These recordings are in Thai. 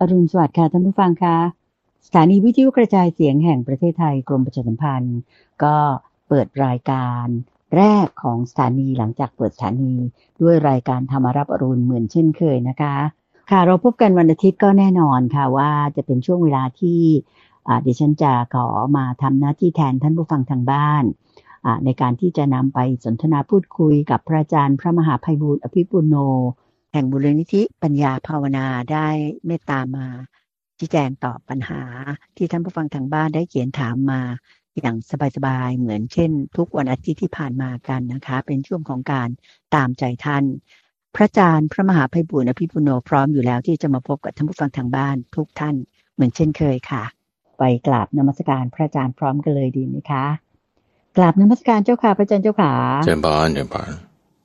อรุณสวัสดิ์ค่ะท่านผู้ฟังคะสถานีวิทยุกระจายเสียงแห่งประเทศไทยกรมประชาสัมพันธ์ ก็เปิดรายการแรกของสถานีหลังจากเปิดสถานีด้วยรายการธรรมรับอรุณเหมือนเช่นเคยนะคะ ค่ะเราพบกันวันอาทิตย์ก็แน่นอนค่ะว่าจะเป็นช่วงเวลาที่ดิฉันจะขอมาทำหน้าที่แทนท่านผู้ฟังทางบ้านในการที่จะนำไปสนทนาพูดคุยกับพระอาจารย์พระมหาภัยบูร์อภิปุโน ห่งบุรณิธิปัญญาภาวนาได้เมตตามาชี้แจงตอบปัญหาที่ท่านผู้ฟังทางบ้านได้เขียนถามมาอย่างสบายๆ เหมือนเช่น ทุกวันอาทิตย์ที่ผ่านมากันนะคะ เป็นช่วงของการตามใจท่าน พระอาจารย์พระมหาภัยบุญอภิปุโนพร้อมอยู่แล้วที่จะมาพบกับท่านผู้ฟังทางบ้านทุกท่านเหมือนเช่นเคยค่ะ ไปกราบนมัสการพระอาจารย์พร้อมกันเลยดีไหมคะกราบนมัสการเจ้าค่ะพระอาจารย์เจ้าค่ะเจริญพรเจริญพร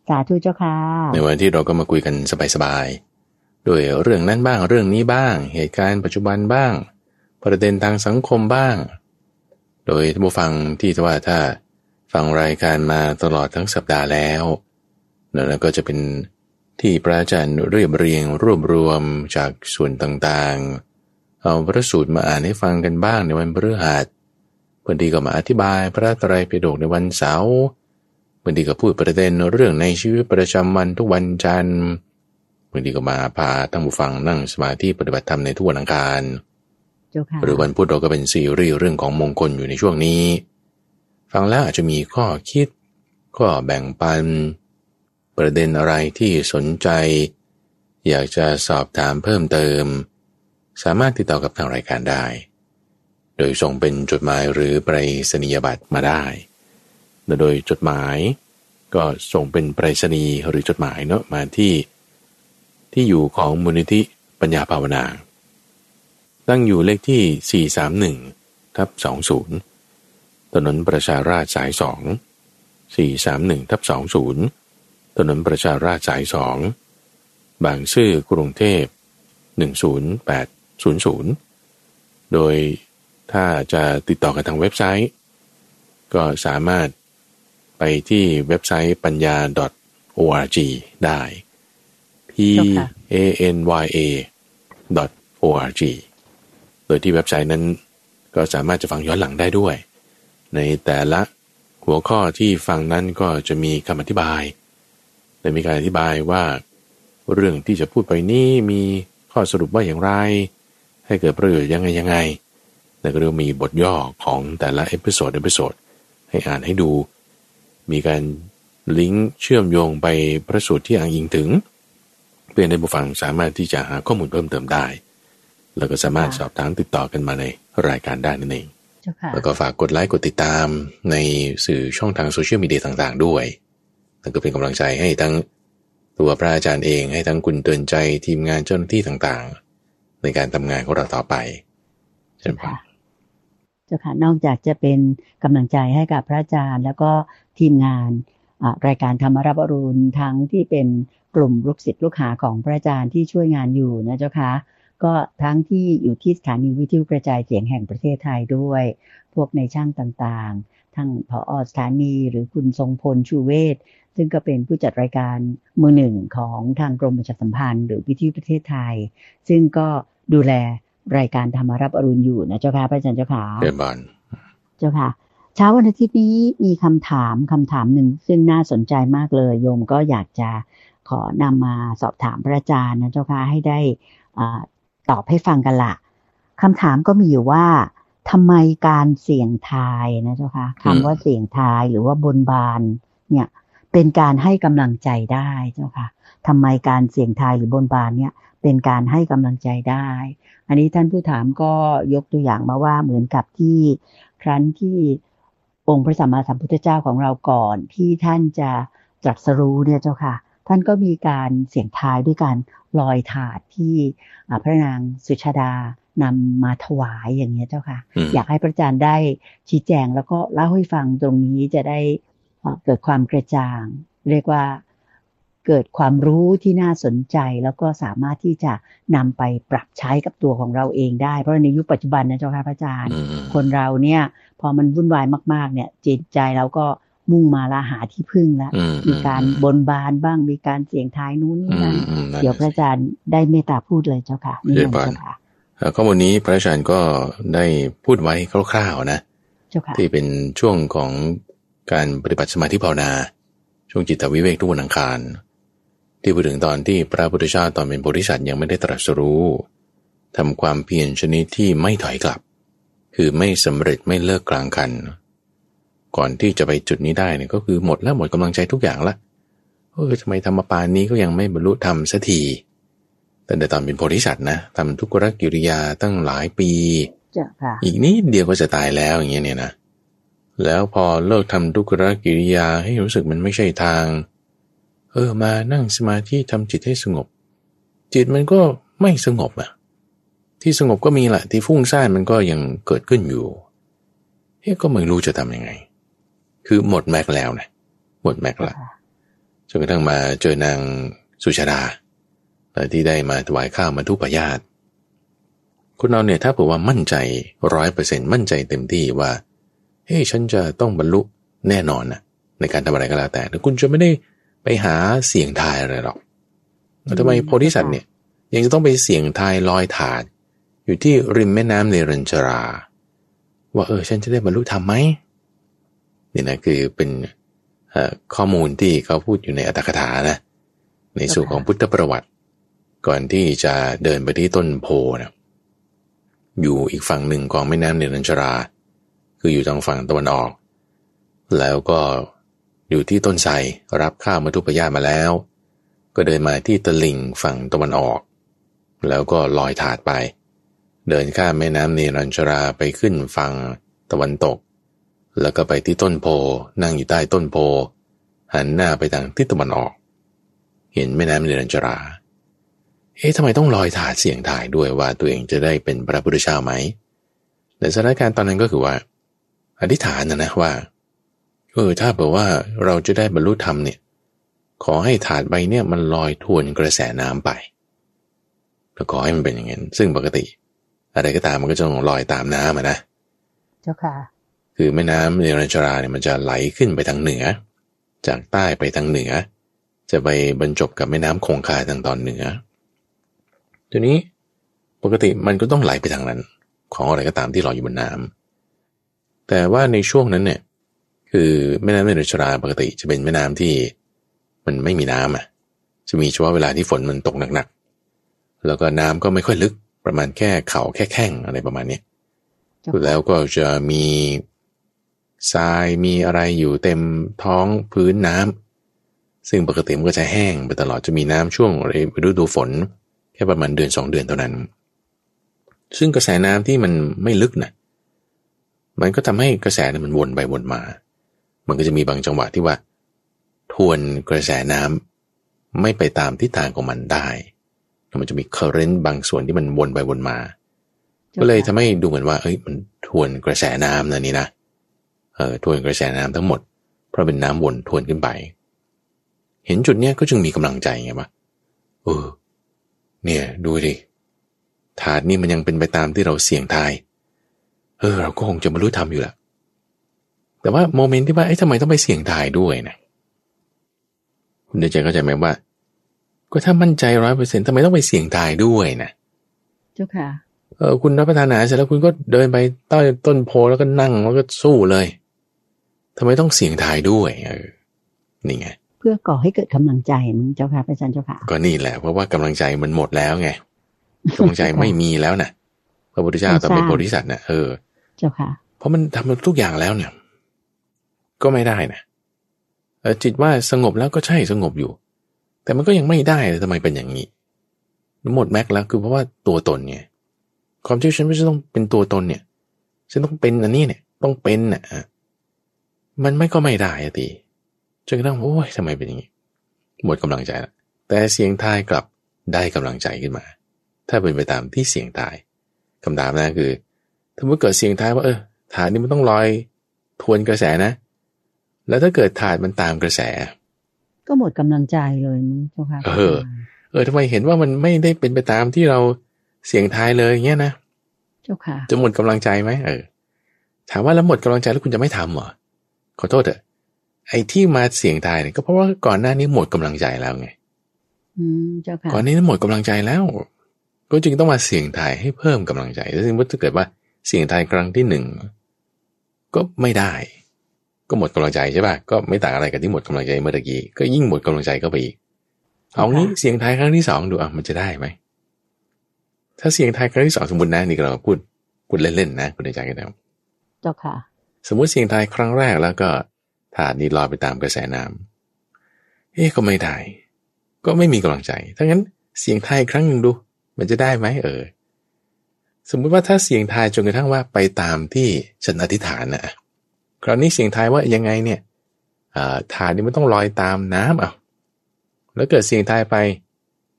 สาธุเจ้าค่ะในวันที่เราก็มาคุยกันสบายๆด้วยเรื่องนั้นบ้างเรื่องนี้บ้าง เหตุการณ์ปัจจุบันบ้าง ประเด็นทางสังคมบ้าง โดยท่านผู้ฟังที่ว่าถ้าฟังรายการมาตลอดทั้งสัปดาห์แล้วนั่นก็จะเป็นที่พระอาจารย์เรียบเรียงรวบรวมจากส่วนต่างๆ เอาพระสูตรมาอ่านให้ฟังกันบ้างในวันพฤหัสบางทีก็มาอธิบายพระตรัยปิฎกในวันเสาร์ บางทีก็พูดประเด็นเรื่องในชีวิตประจำวันทุกวันจันทร์บางทีก็มาพาท่านผู้ฟังนั่งสมาธิปฏิบัติธรรมในทุกวันอังคารหรือวันพุธเราก็เป็นซีรีส์เรื่องของมงคลอยู่ในช่วงนี้ ฟังแล้วอาจจะมีข้อคิดข้อแบ่งปัน ประเด็นอะไรที่สนใจ อยากจะสอบถามเพิ่มเติม สามารถติดต่อกับทางรายการได้ โดยส่งเป็นจดหมายหรือไปรษณียบัตรมาได้ โดยจดหมาย ก็ส่งเป็นไปรษณีย์หรือจดหมายเนาะมาที่ ที่อยู่ของมูลนิธิปัญญาภาวนา ตั้งอยู่เลขที่ 431ทับ20 ถนนประชาราชสาย 2 431ทับ20 ถนนประชาราชสาย 2 บางซื่อกรุงเทพ 10800 โดยถ้าจะติดต่อกันทางเว็บไซต์ ก็สามารถ ไปที่เว็บไซต์ปัญญา .org ได้ p a n y a .org โดยที่เว็บไซต์นั้นก็สามารถจะฟังย้อนหลังได้ด้วย ในแต่ละหัวข้อที่ฟังนั้นก็จะมีคำอธิบายและมีการอธิบายว่า เรื่องที่จะพูดไปนี้มีข้อสรุปว่าอย่างไร ให้เกิดประโยชน์ยังไงยังไง แล้วก็เรียกมีบทย่อของแต่ละ episode episode ให้อ่านให้ดู มีการลิงก์เชื่อมโยงไปพระสูตรที่อ้างอิงถึง เพื่อให้ผู้ฟังสามารถที่จะหาข้อมูลเพิ่มเติมได้ แล้วก็สามารถสอบถามติดต่อกันมาในรายการได้นั่นเองแล้วก็ฝากกดไลค์กดติดตามในสื่อช่องทางโซเชียลมีเดียต่างๆ ด้วยแล้วก็เป็นกำลังใจให้ทั้งตัวพระอาจารย์เองให้ทั้งคุณเตือนใจทีมงานเจ้าหน้าที่ต่างๆ ในการทำงานของเราต่อไปใช่ไหมเจ้าค่ะนอกจากจะเป็นกำลังใจให้กับพระอาจารย์ แล้วก็ ทีมงานรายการธรรมรับอรุณทั้งที่เป็นกลุ่มลูกศิษย์ลูกหาของพระอาจารย์ที่ช่วยงานอยู่นะเจ้าค่ะก็ทั้งที่อยู่ที่สถานีวิทยุกระจายเสียงแห่งประเทศไทยด้วย พวกในช่างต่างๆ ทั้งผอสถานีหรือคุณทรงพลชูเวศซึ่งก็เป็นผู้จัดรายการมือหนึ่งของทางกรมประชาสัมพันธ์หรือวิทยุประเทศไทย ซึ่งก็ดูแลรายการธรรมรับอรุณอยู่นะเจ้าค่ะพระอาจารย์เจ้าค่ะเรียนบานเจ้าค่ะ เช้าวันอาทิตย์นี้มีคำถามคำถามหนึ่งซึ่งน่าสนใจมากเลย โยมก็อยากจะขอนำมาสอบถามพระอาจารย์นะเจ้าค่ะให้ได้ตอบให้ฟังกันละคำถามก็มีอยู่ว่าทำไมการเสี่ยงทายนะเจ้าคะคำว่าเสี่ยงทายหรือว่าบนบานเนี่ยเป็นการให้กำลังใจได้เจ้าค่ะทำไมการเสี่ยงทายหรือบนบานเนี่ยเป็นการให้กำลังใจได้ อันนี้ท่านผู้ถามก็ยกตัวอย่างมาว่าเหมือนกับที่ครั้นที่ องค์พระสัมมาสัมพุทธเจ้าของเราก่อน ที่ท่านจะตรัสรู้เนี่ยเจ้าค่ะ ท่านก็มีการเสี่ยงทายด้วยการลอยถาดที่พระนางสุชาดานำมาถวายอย่างนี้เจ้าค่ะ อยากให้พระอาจารย์ได้ชี้แจงแล้วก็เล่าให้ฟังตรงนี้จะได้เกิดความกระจ่าง เรียกว่าเกิดความรู้ที่น่าสนใจแล้วก็สามารถที่จะนำไปปรับใช้กับตัวของเราเองได้ เพราะในยุคปัจจุบันนะเจ้าค่ะพระอาจารย์ คนเราเนี่ย พอมันวุ่นวายมากๆ เนี่ย จิตใจเราก็มุ่งมาละหาที่พึ่งแล้วมีการบนบานบ้างมีการเสียงทายนู้นนี่นั่นเดี๋ยวพระอาจารย์ได้เมตตาพูดเลยเจ้าค่ะนี่เจ้าค่ะข้อมูลนี้พระอาจารย์ก็ได้พูดไว้คร่าวๆนะเจ้าค่ะที่เป็นช่วงของการปฏิบัติสมาธิภาวนา ช่วงจิตวิเวกทุกวันอังคาร ที่พูดถึงตอนที่พระพุทธเจ้าตอนเป็นโพธิสัตว์ยังไม่ได้ตรัสรู้ทำความเพียรชนิดที่ไม่ถอยกลับ คือไม่สำเร็จไม่เลิกกลางคัน ก่อนที่จะไปจุดนี้ได้เนี่ยก็คือหมดแล้วหมดกำลังใจทุกอย่างละเออทำไมทำมาปานนี้ก็ยังไม่บรรลุธรรมสักทีแต่ในตอนเป็นโพธิสัตว์นะทำทุกขกิริยาตั้งหลายปีเจ้าค่ะอีกนิดเดียวก็จะตายแล้วอย่างเงี้ยเนี่ยนะแล้วพอเลิกทำทุกขกิริยาให้รู้สึกมันไม่ใช่ทาง เออมานั่งสมาธิทำจิตให้สงบ จิตมันก็ไม่สงบอะ ที่สงบก็มีแหละที่ฟุ้งซ่านมันก็ยังเกิดขึ้นอยู่เฮ้ก็ไม่รู้จะทำยังไง คือหมดแม็กแล้วนะหมดแม็กละจนกระทั่งมาเจอนางสุชาดาและที่ได้มาถวายข้าวมาทุปายาตคุณเราเนี่ยถ้าเผื่อว่ามั่นใจร้อยเปอร์เซ็นมั่นใจเต็มที่ว่าเฮ้ยฉันจะต้องบรรลุแน่นอนนะในการทำอะไรก็แล้วแต่แต่คุณจะไม่ได้ไปหาเสี่ยงทายอะไรหรอกแล้วทำไมโพธิสัตว์เนี่ยยังจะต้องไปเสี่ยงทายลอยถาด อยู่ที่ริมแม่น้ำเนรัญชรา ว่าเออฉันจะได้บรรลุธรรมไหมนี่นะคือเป็นข้อมูลที่เขาพูดอยู่ในอัตถกถานะในส่วนของพุทธประวัติ ก่อนที่จะเดินไปที่ต้นโพนะอยู่อีกฝั่งหนึ่งของแม่น้ำเนรัญชรา คืออยู่ทางฝั่งตะวันออก แล้วก็อยู่ที่ต้นไทรรับข้าวมาทุปยามาแล้ว ก็เดินมาที่ตะลิ่งฝั่งตะวันออก แล้วก็ลอยถาดไป เดินข้ามแม่น้ำเนรัญชราไปขึ้นฝั่งตะวันตก แล้วก็ไปที่ต้นโพนั่งอยู่ใต้ต้นโพ หันหน้าไปทางทิศตะวันออก เห็นแม่น้ำเนรัญชรา เอ๊ะทำไมต้องลอยถาดเสียงถ่ายด้วยว่าตัวเองจะได้เป็นพระพุทธเจ้าไหมแต่สถานการณ์ตอนนั้นก็คือว่าอธิษฐานนะนะว่าเออถ้าแบบว่าเราจะได้บรรลุธรรมเนี่ย ขอให้ถาดใบเนี่ยมันลอยทวนกระแสน้ำไปแล้วขอให้มันเป็นอย่างนั้นซึ่งปกติ อะไรก็ตามมันก็จะต้องลอยตามน้ำนะเจ้าค่ะ คือแม่น้ำเนรัญชราเนี่ยมันจะไหลขึ้นไปทางเหนือ จากใต้ไปทางเหนือ จะไปบรรจบกับแม่น้ำคงคาทางตอนเหนือทีนี้ปกติมันก็ต้องไหลไปทางนั้น ของอะไรก็ตามที่ลอยอยู่บนน้ำแต่ว่าในช่วงนั้นเนี่ย คือแม่น้ำเนรัญชราปกติจะเป็นแม่น้ำที่มันไม่มีน้ำอะ จะมีเฉพาะเวลาที่ฝนมันตกหนักๆแล้วก็น้ำก็ไม่ค่อยลึก ประมาณแค่เข่าแค่แข้งอะไรประมาณนี้แล้วก็จะมีทรายมีอะไรอยู่เต็มท้องพื้นน้ำซึ่งปกติมันก็จะแห้งไปตลอดจะมีน้ำช่วงฤดูฝน แค่ประมาณเดือนสองเดือนเท่านั้น ซึ่งกระแสน้ำที่มันไม่ลึกนะมันก็ทำให้กระแสมันวนไปวนมา มันก็จะมีบางจังหวะที่ว่า ทวนกระแสน้ำไม่ไปตามทิศทางของมันได้ มันจะมีเคอร์เรนต์บางส่วนที่มันวนไปวนมา ก็เลยทำให้ดูเหมือนว่า เอ้ย มันทวนกระแสน้ำนะนี่นะเออทวนกระแสน้ำทั้งหมด เพราะเป็นน้ำวนทวนขึ้นไป เห็นจุดเนี้ยก็จึงมีกำลังใจไงวะเออ เนี่ย ดูดิถาดนี่มันยังเป็นไปตามที่เราเสี่ยงทาย เออ เราก็คงจะบรรลุธรรมอยู่แหละแต่ว่าโมเมนต์ที่ว่าไอ้ทำไมต้องไปเสี่ยงทายด้วยนะคุณเดชเข้าใจไหมว่า ก็ถ้ามั่นใจร้อยเปอร์เซ็นต์ทำไมต้องไปเสี่ยงตายด้วยนะเจ้าค่ะเออคุณรับประทานอาหารเสร็จแล้วคุณก็เดินไปใต้ต้นโพแล้วก็นั่งแล้วก็สู้เลยทำไมต้องเสี่ยงทายด้วยเออนี่ไงเพื่อก่อให้เกิดกำลังใจมั้งเจ้าค่ะพระอาจารย์เจ้าค่ะก็นี่แหละเพราะว่ากำลังใจมันหมดแล้วไงกำลังใจไม่มีแล้วนะพระพุทธเจ้าตอนเป็นโพธิสัตว์นะเออเจ้าค่ะ เพราะมันทำทุกอย่างแล้วเนี่ย ก็ไม่ได้นะเออจิตว่าสงบแล้วก็ใช่สงบอยู่ แต่มันก็ยังไม่ได้เลยทำไมเป็นอย่างนี้หมดแม็กแล้วคือเพราะว่าตัวตนเนี่ยความที่ฉันไม่ใช่ต้องเป็นตัวตนเนี่ยฉันต้องเป็นอันนี้เนี่ย ต้องเป็นน่ะมันไม่ก็ไม่ได้อะตีจนกระทั่งโอ้ยทำไมเป็นอย่างนี้หมดกำลังใจและแต่เสียงทายกลับได้กำลังใจขึ้นมา ถ้าเป็นไปตามที่เสียงทายคำถามนะคือถ้าเมื่อเกิดเสียงทายว่าเออถาดนี้มันต้องลอยทวนกระแสนะ แล้วถ้าเกิดถาดมันตามกระแส ก็หมดกำลังใจเลยมั้งเจ้าค่ะเออ เออทำไมเห็นว่ามันไม่ได้เป็นไปตามที่เราเสียงทายเลยเงี้ยนะเจ้าค่ะ จะหมดกำลังใจไหมเออ ถามว่าแล้วหมดกำลังใจแล้วคุณจะไม่ทำเหรอขอโทษเถอะไอ้ที่มาเสียงทายเนี่ยก็เพราะว่าก่อนหน้านี้หมดกำลังใจแล้วไง อืมเจ้าค่ะก่อนนี้หมดกำลังใจแล้วกก็จึงต้องมาเสี่ยงทายให้เพิ่มกำลังใจซึ่งถ้าเกิดว่าเสี่ยงทายครั้งที่หนึ่งก็ไม่ได้ ก็หมดกำลังใจใช่ป่ะก็ไม่ต่างอะไรกับที่หมดกำลังใจเมื่อกี้ก็ยิ่งหมดกำลังใจก็ไปอีกเอางี้เสี่ยงทายครั้งที่สองดูอะมันจะได้ไหมถ้าเสี่ยงทายครั้งที่สองสมมตินะนี่เราพูดพูดเล่นๆนะคุณอาจารย์กันแล้วเจ้าค่ะ สมมุติเสี่ยงทายครั้งแรกแล้วก็ถาดนี้ลอยไปตามกระแสน้ำเอ๊ะก็ไม่ได้ ก็ไม่มีกำลังใจถ้างั้นเสี่ยงทายครั้งหนึ่งดู มันจะได้ไหมเออ สมมุติว่าถ้าเสี่ยงทายจนกระทั่งว่าไปตามที่ฉันอธิษฐานนะ คราวนี้เสี่ยงทายว่ายังไงเนี่ยถาดนี้มันต้องลอยตามน้ำเอาแล้วเกิดเสี่ยงทายไป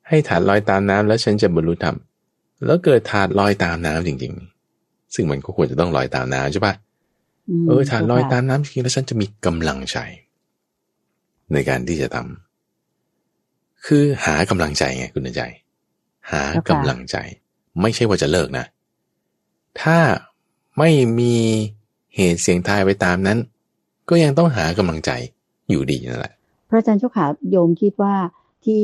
ให้ถาดลอยตามน้ำแล้วฉันจะบรรลุธรรม แล้วเกิดถาดลอยตามน้ำจริง ๆ ซึ่งมันก็ควรจะต้องลอยตามน้ำใช่ปะเออถาดลอยตามน้ำจริงแล้วฉันจะมีกำลังใจ ในการที่จะทำคือหากำลังใจไงคุณใจ หากำลังใจ ไม่ใช่ว่าจะเลิกนะ ถ้าไม่มี เหตุเสียงทายไปตามนั้น ก็ยังต้องหากำลังใจอยู่ดีนั่นแหละ พระอาจารย์เจ้าขาโยมคิดว่าที่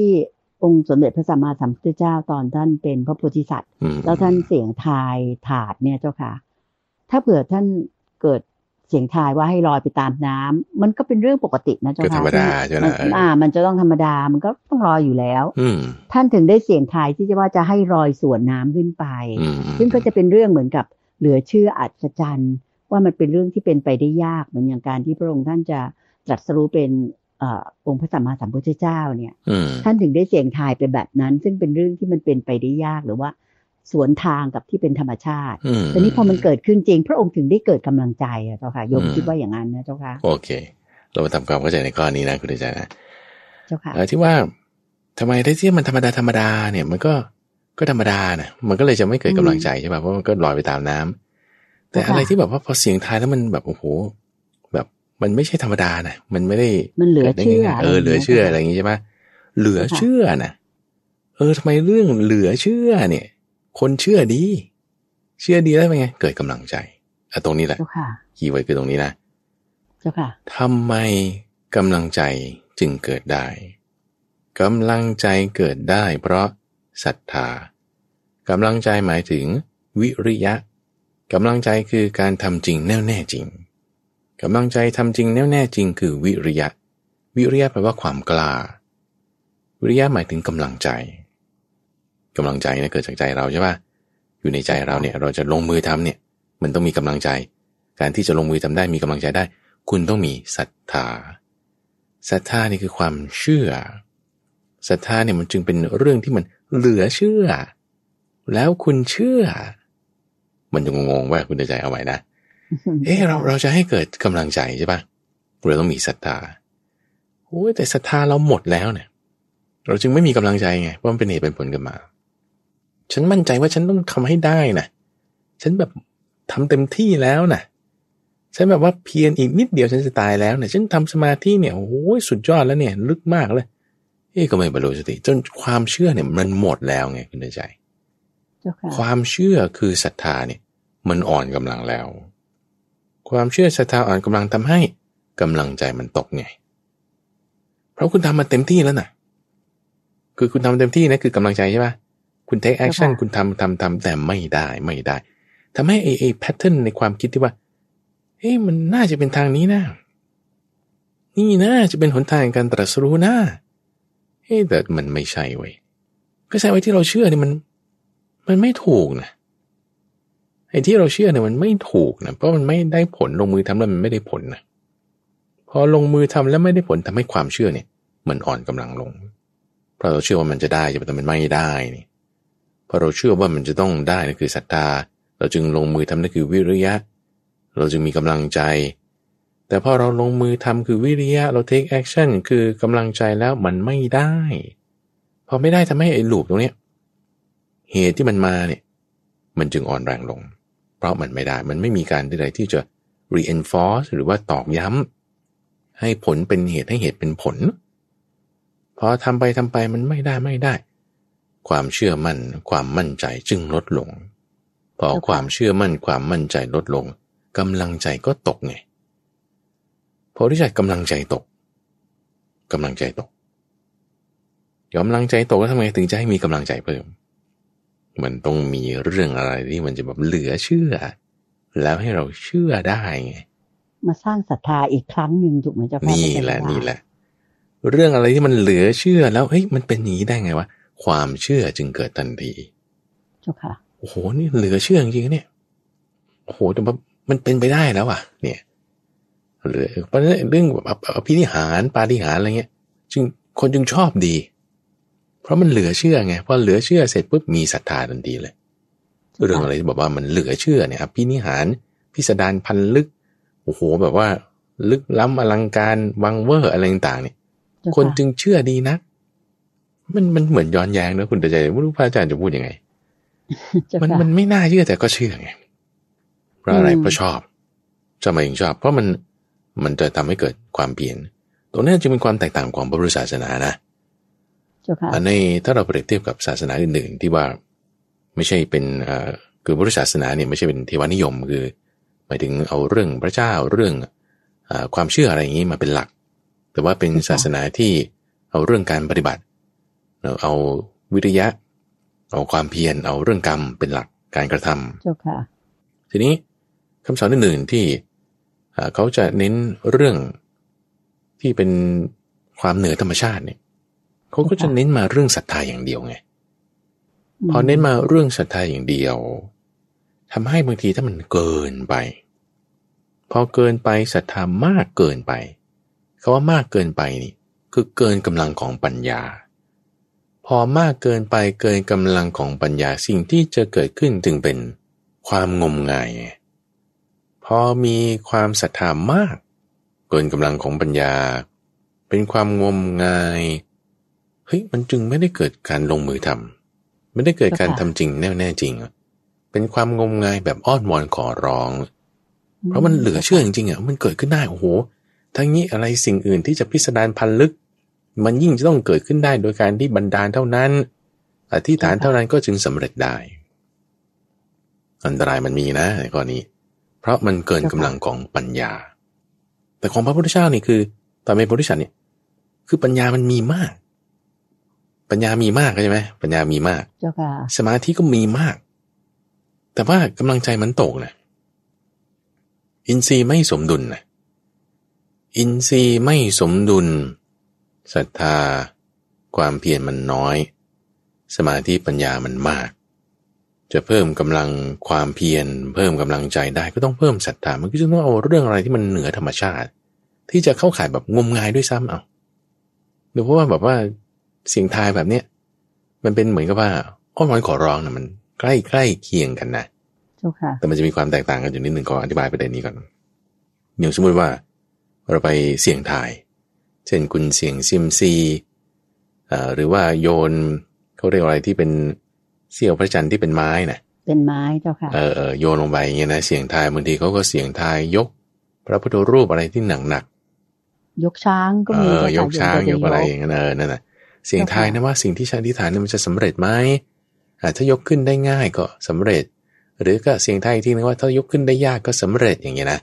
องค์สมเด็จพระสัมมาสัมพุทธเจ้าตอนท่านเป็นพระโพธิสัตว์แล้วท่านเสียงทายถาดเนี่ยเจ้าค่ะ ถ้าเผื่อท่านเกิดเสียงทายว่าให้ลอยไปตามน้ำมันก็เป็นเรื่องปกตินะเจ้าค่ะธรรมดาใช่ไหมอ่า มันจะต้องธรรมดามันก็ต้องลอยอยู่แล้ว อืท่านถึงได้เสียงทายที่จะว่าจะให้ลอยส่วนน้ำขึ้นไป ซึ่งก็จะเป็นเรื่องเหมือนกับเหลือเชื่ออัศจรรย์ ว่ามันเป็นเรื่องที่เป็นไปได้ยากเหมือนอย่างการที่พระองค์ท่านจะตรัสรู้เป็นองค์พระสัมมาสัมพุทธเจ้าเนี่ยท่านถึงได้เสียงทายไปแบบนั้น ซึ่งเป็นเรื่องที่มันเป็นไปได้ยากหรือว่าสวนทางกับที่เป็นธรรมชาติแต่นี้พอมันเกิดขึ้นจริง พระองค์ถึงได้เกิดกำลังใจอะเจ้าค่ะโยมคิดว่าอย่างนั้นนะเจ้าค่ะโอเค เรามาทำความเข้าใจในข้อนี้นะคุณอาจารย์นะเจ้าค่ะที่ว่าทำไมได้ที่มันธรรมดาธรรมดาเนี่ย มันก็ก็ธรรมดานะมันก็เลยจะไม่เกิดกำลังใจใช่ป่ะเพราะมันก็ลอยไปตามน้ำ แต่อะไรที่แบบว่าพอเสียงทายแล้วมันแบบโอ้โหมันไม่ใช่ธรรมดานะมันไม่ได้มันเหลือเชื่อเออเหลือเชื่ออะไรอย่างงี้ใช่ไหมเหลือเชื่อนะเออทำไมเรื่องเหลือเชื่อเนี่ย คนเชื่อดี เชื่อดีแล้วเป็นไง เกิดกำลังใจอะตรงนี้แหละคีย์ไว้คือตรงนี้นะเจ้าค่ะทำไมกำลังใจจึงเกิดได้กำลังใจเกิดได้ เพราะศรัทธากำลังใจหมายถึงวิริยะ กำลังใจคือการทำจริงแน่วแน่จริงกำลังใจทำจริงแน่วแน่จริง คือวิริยะ วิริยะแปลว่าความกล้า วิริยะหมายถึงกำลังใจกำลังใจนะเกิดจากใจเราใช่ปะอยู่ในใจเราเนี่ยเราจะลงมือทำเนี่ยมันต้องมีกำลังใจ การที่จะลงมือทำได้มีกำลังใจได้ คุณต้องมีศรัทธาศรัทธานี่คือความเชื่อศรัทธาเนี่ยมันจึงเป็นเรื่องที่มันเหลือเชื่อ แล้วคุณเชื่อ มันจะงงๆว่าคุณจะใจเอาไว้นะ เออเราเราจะให้เกิดกำลังใจใช่ปะเราต้องมีศรัทธาโอ้ยแต่ศรัทธาเราหมดแล้วเนี่ย เราจึงไม่มีกำลังใจไงเพราะมันเป็นเหตุเป็นผลกันมา ฉันมั่นใจว่าฉันต้องทำให้ได้นะฉันแบบทำเต็มที่แล้วนะฉันแบบว่าเพียรอีกนิดเดียวฉันจะตายแล้วเนี่ยฉันทำสมาธิเนี่ยโอ้ยสุดยอดแล้วเนี่ย ลึกมากเลยเอ้ก็ไม่บรรลุสติจนความเชื่อเนี่ยมันหมดแล้วไงคุณใจ ความเชื่อคือศรัทธาเนี่ยมันอ่อนกำลังแล้ว ความเชื่อศรัทธาอ่อนกำลังทำให้กำลังใจมันตกไง เพราะคุณทำมาเต็มที่แล้วนะ่ะ คือคุณทำเต็มที่นะคือกำลังใจใช่ปะคุณ take action คุณทำทำทำแต่ไม่ได้ไม่ได้ทำให้ไอ้ไอ้แพทเทิร์นในความคิดที่ว่าเฮ้ยมันน่าจะเป็นทางนี้นะ นี่นะจะเป็นหนทางการตรัสรู้นะเฮ้ยแต่มันไม่ใช่เว้ยก็ใช่ไว้ที่เราเชื่อนี่มัน มันไม่ถูกนะไอ้ที่เราเชื่อเนี่ยมันไม่ถูกนะเพราะมันไม่ได้ผลลงมือทำแล้วมันไม่ได้ผลนะพอลงมือทำแล้วไม่ได้ผลทำให้ความเชื่อเนี่ย มันอ่อนกำลังลง เพราะเราเชื่อว่ามันจะได้แต่มันไม่ได้นี่พอเราเชื่อว่ามันจะต้องได้นั่นคือศรัทธา เราจึงลงมือทำนั่นคือวิริยะ เราจึงมีกำลังใจ แต่พอเราลงมือทำคือวิริยะ เรา take action คือกำลังใจแล้วมันไม่ได้ พอไม่ได้ทำให้ไอ้ลูปตรงเนี้ย เหตุที่มันมาเนี่ยมันจึงอ่อนแรงลง เพราะมันไม่ได้มันไม่มีการใดๆที่จะ reinforce หรือว่าตอกย้ำให้ผลเป็นเหตุให้เหตุเป็นผลพอทำไปทำไปมันไม่ได้ไม่ได้ ความเชื่อมั่นความมั่นใจจึงลดลง พอความเชื่อมั่นความมั่นใจลดลงกำลังใจก็ตกไงพอที่ใจกำลังใจตกกำลังใจตกกำลังใจตกแล้วทำไงถึงจะให้มีกำลังใจเพิ่ม มันต้องมีเรื่องอะไรที่มันจะแบบเหลือเชื่อ แล้วให้เราเชื่อได้ไงมาสร้างศรัทธาอีกครั้งหนึ่งถูกไหมเจ้าค่ะนี่แหละนี่แหละ เรื่องอะไรที่มันเหลือเชื่อแล้วเฮ้ยมันเป็นอย่างนี้ได้ไงวะความเชื่อจึงเกิดทันทีเจ้าค่ะโอ้โหนี่เหลือเชื่อจริงๆเนี่ยโอ้โหแต่ว่ามันเป็นไปได้แล้วอะ เนี่ยเหลือเพราะฉะนั้นเรื่องแบบอภินิหารปาฏิหารอะไรเงี้ย จึงคนจึงชอบดี เพราะมันเหลือเชื่อไงพอเหลือเชื่อเสร็จปุ๊บมีศรัทธาทันทีเลย เรื่องอะไรที่บอกว่ามันเหลือเชื่อเนี่ยอภินิหารพิสดารพันลึกโอ้โหแบบว่า ลึกล้ำอลังการวังเวอร์อะไรต่างๆเนี่ยเจ้าคนค่ะจึงเชื่อดีนักมันมันเหมือนย้อนแย้งนะคุณตาใจไม่รู้พระอาจารย์จะพูดยังไงเจ้ามันค่ะมันไม่น่าเชื่อแต่ก็เชื่อไงเพราะอะไรอืมเพราะชอบทำไมถึงชอบ เพราะมันมันจะทำให้เกิดความเปลี่ยน ตรงนี้จึงเป็นความแตกต่างของพระพุทธศาสนานะเจ้าค่ะอัน ในถ้าเราเปรียบเทียบกับศาสนาอื่นๆ ที่ว่าไม่ใช่เป็นเอ่อคือพุทธศาสนาเนี่ยไม่ใช่เป็นเทวานิยมคือหมายถึงเอาเรื่องพระเจ้าเรื่องเออความเชื่ออะไรอย่างนี้มาเป็นหลัก แต่ว่าเป็นศาสนาที่เอาเรื่องการปฏิบัติเราเอาวิริยะ เอาความเพียรเอาเรื่องกรรมเป็นหลักการกระทำเจ้าค่ะทีนี้คำสอนอื่นๆที่เอ่อเขาจะเน้นเรื่องที่เป็นความเหนือธรรมชาติเนี่ย เขาก็จะเน้นมาเรื่องศรัทธาอย่างเดียวไงพอเน้นมาเรื่องศรัทธาอย่างเดียวทำให้บางทีถ้ามันเกินไป พอเกินไปศรัทธามากเกินไปคาว่ามากเกินไปนี่คือเกินกำลังของปัญญา พอมากเกินไปเกินกำลังของปัญญาสิ่งที่จะเกิดขึ้นจึงเป็นความงมงายไงพอมีความศรัทธามาก เกินกำลังของปัญญา เป็นความงมงาย เฮ้ยมันจึงไม่ได้เกิดการลงมือทำไม่ได้เกิดการทำจริงแน่แน่จริงอะเป็นความงมงายแบบอ้อนวอนขอร้อง เพราะมันเหลือเชื่อจริงๆอะมันเกิดขึ้นได้โอ้โหทั้งนี้อะไรสิ่งอื่นที่จะพิสดารพันลึก มันยิ่งจะต้องเกิดขึ้นได้โดยการที่บันดาลเท่านั้นอธิษฐานเท่านั้นก็จึงสำเร็จได้ อันตรายมันมีนะในข้อนี้เพราะมันเกินกำลังของปัญญา แต่ของพระพุทธเจ้านี่คือ ตอนเป็นพระพุทธเจ้าเนี่ยคือปัญญามันมีมาก ปัญญามีมากใช่ไหมปัญญามีมากเจ้าค่ะสมาธิก็มีมาก แต่ว่ากำลังใจมันตกนะอินทรีย์ไม่สมดุลนะอินทรีย์ไม่สมดุลศรัทธา ความเพียรมันน้อย สมาธิปัญญามันมาก จะเพิ่มกำลังความเพียร เพิ่มกำลังใจได้ก็ต้องเพิ่มศรัทธามันก็จะต้องเอาเรื่องอะไรที่มันเหนือธรรมชาติ ที่จะเข้าข่ายแบบงมงายด้วยซ้ำเอาหรือเพราะว่าแบบว่า เสียงทายแบบเนี้ยมันเป็นเหมือนกับว่าอ้อนวอนขอร้องนะมันใกล้ใกล้เคียงกันนะเจ้าค่ะแต่มันจะมีความแตกต่างกันอยู่นิดหนึ่งก่อนอธิบายประเด็นนี้ก่อนอย่างสมมติว่า เราไปเสี่ยงทาย เช่นคุณเสี่ยงซิมซีเอ่อหรือว่าโยนเขาเรียกว่าอะไรที่เป็นเสี่ยวพระจันทร์ที่เป็นไม้นะเป็นไม้เจ้าค่ะเออเออโยนลงไปอย่างเงี้ยนะเสี่ยงทายบางทีเขาก็เสี่ยงทายยก พระพุทธรูปอะไรที่หนักหนักยกช้างก็เอมีอเจ้ค่ะยกช้างยกอะไรโมอย่างนั้นเออนั่นน่ะ เสี่ยงทายนะว่าสิ่งที่ฉันอธิษฐานเนี่ยมันจะสำเร็จไหมอ่าถ้ายกขึ้นได้ง่ายก็สำเร็จ หรือก็เสี่ยงทายอีกทีนึงว่าถ้ายกขึ้นได้ยากก็สำเร็จอย่างเงี้ยนะ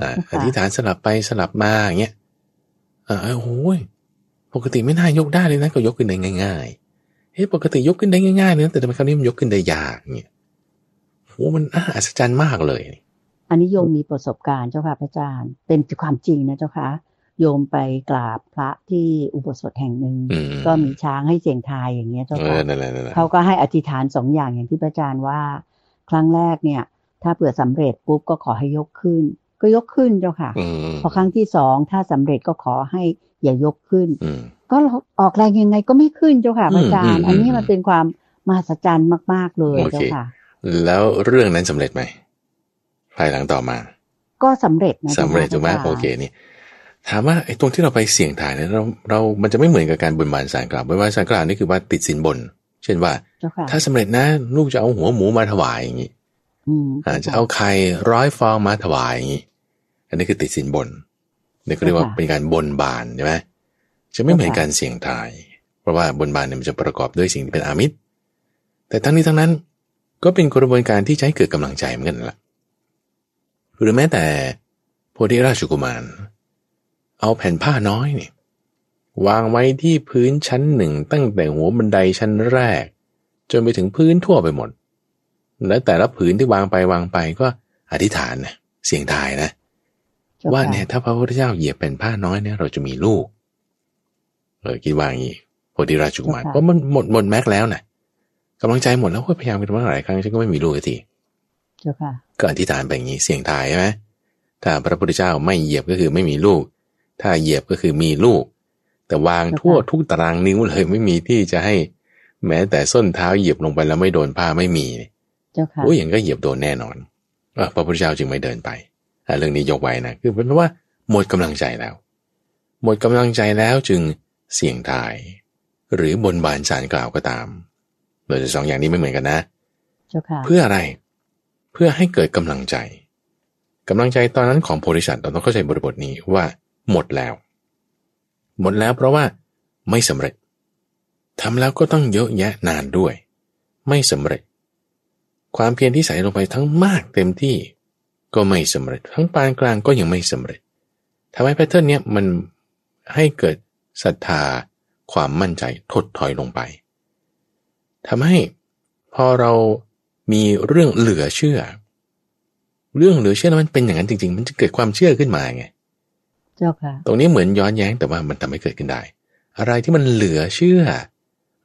อ่าอธิษฐานสลับไปสลับมาอย่างเงี้ยอ่าโอ้โหปกติไม่น่ายกได้เลยนะก็ยกขึ้นได้ง่ายๆเฮ้ยปกติยกขึ้นได้ง่ายๆเลยนะแต่ทำไมคราวนี้มันยกขึ้นได้ยากเงี้ยโอ้มันอ่าอัศจรรย์มากเลยอันนี้โยมมีประสบการณ์เจ้าค่ะพระอาจารย์ เป็นความจริงนะเจ้าค่ะ โยมไปกราบพระที่อุโบสถแห่งหนึ่งอืมก็มีช้างให้เสียงทายอย่างเงี้ยเจ้าเอค่ะอนั่นแหละนั่นแหละเขาก็ให้อธิษฐานสองอย่างอย่างที่พระอาจารย์ว่า ครั้งแรกเนี่ย ถ้าเผื่อสำเร็จปุ๊บก็ขอให้ยกขึ้น ก็ยกขึ้นเจ้าค่ะอืมพอครั้งที่สองถ้าสำเร็จก็ขอให้อย่ายกขึ้นอืมก็ออกแรงยังไงก็ไม่ขึ้นเจ้าค่ะพระอาจารย์อืมอันนี้อืมมันเป็นความมหัศจรรย์มาก ๆเลยโอเคเจ้าค่ะ แล้วเรื่องนั้นสำเร็จไหมภายหลังต่อมา ก็สำเร็จนะสำเร็จถูกไหมจ้าค่ะโอเคนี่ ถามว่าไอ้ตรงที่เราไปเสี่ยงทายเนี่ยเราเรา มันจะไม่เหมือนกับการบนบานสารกล่าวบนบานสารกล่าวนี่คือว่าติดสินบน เช่นว่าเจ้าค่ะถ้าสำเร็จนะลูกจะเอาหัวหมูมาถวายอย่างนี้อืมอาจจะเอาไข่ร้อยฟองมาถวายอย่างนี้ อันนี้คือติดสินบนนี่ก็เรียกว่าเป็นการบนบานใช่ไหมจะไม่เหมือนการเสี่ยงทาย เพราะว่าบนบานเนี่ยมันจะประกอบด้วยสิ่งที่เป็นอามิตร แต่ทั้งนี้ทั้งนั้น ก็เป็นกระบวนการที่จะให้เกิดกำลังใจเหมือนกันนั่นแหละหรือแม้แต่โพธิราชกุมาร เอาแผ่นผ้าน้อยเนี่ยวางไว้ที่พื้นชั้นหนึ่ง ตั้งแต่หัวบันไดชั้นแรก จนไปถึงพื้นทั่วไปหมด แล้วแต่ละผืนที่วางไปวางไปก็อธิษฐานนะเสียงทายนะเจ้าว่าค่ะเนี่ยถ้าพระพุทธเจ้าเหยียบเป็นผ้าน้อยเนี่ยเราจะมีลูกเออคิดว่าอย่างนี้โพธิราชกุมารเพราะมันหมดหมดแม็กซ์แล้วนะกำลังใจหมดแล้วก็พยายามกันมาหลายครั้งฉันก็ไม่มีลูกสักทีเจ้าค่ะก็อธิษฐานไปอย่างนี้เสียงทายใช่ไหมถ้าพระพุทธเจ้าไม่เหยียบก็คือไม่มีลูก ถ้าเหยียบก็คือมีลูก แต่วางทั่วทุกตารางนิ้วเลยไม่มีที่จะให้แม้แต่ส้นเท้าเหยียบลงไปแล้วไม่โดนผ้าไม่มีเจ้าค่ะโอ้ยอย่างก็เหยียบโดนแน่นอนเออพระพุทธเจ้าจึงไม่เดินไปอะเรื่องนี้ยกไว้นะคือเป็นเพราะว่าหมดกำลังใจแล้ว หมดกำลังใจแล้วจึงเสี่ยงทาย หรือบนบานสารกล่าวก็ตามโดยสองอย่างนี้ไม่เหมือนกันนะเจ้าค่ะเพื่ออะไรเพื่อให้เกิดกำลังใจกำลังใจตอนนั้นของโพธิสัตว์เราต้องเข้าใจบริบทนี้ว่า หมดแล้ว หมดแล้วเพราะว่าไม่สำเร็จทำแล้วก็ต้องเยอะแยะนานด้วย ไม่สำเร็จ ความเพียรที่ใส่ลงไปทั้งมากเต็มที่ ก็ไม่สำเร็จ ทั้งปานกลางก็ยังไม่สำเร็จทำให้แพทเทิร์นเนี้ยมันให้เกิดศรัทธาความมั่นใจถดถอยลงไปทำให้พอเรามีเรื่องเหลือเชื่อ เรื่องเหลือเชื่อแล้วมันเป็นอย่างนั้นจริง ๆ มันจะเกิดความเชื่อขึ้นมาไง เจ้าค่ะ ตรงนี้เหมือนย้อนแย้งแต่ว่ามันทำให้เกิดขึ้นได้ อะไรที่มันเหลือเชื่อ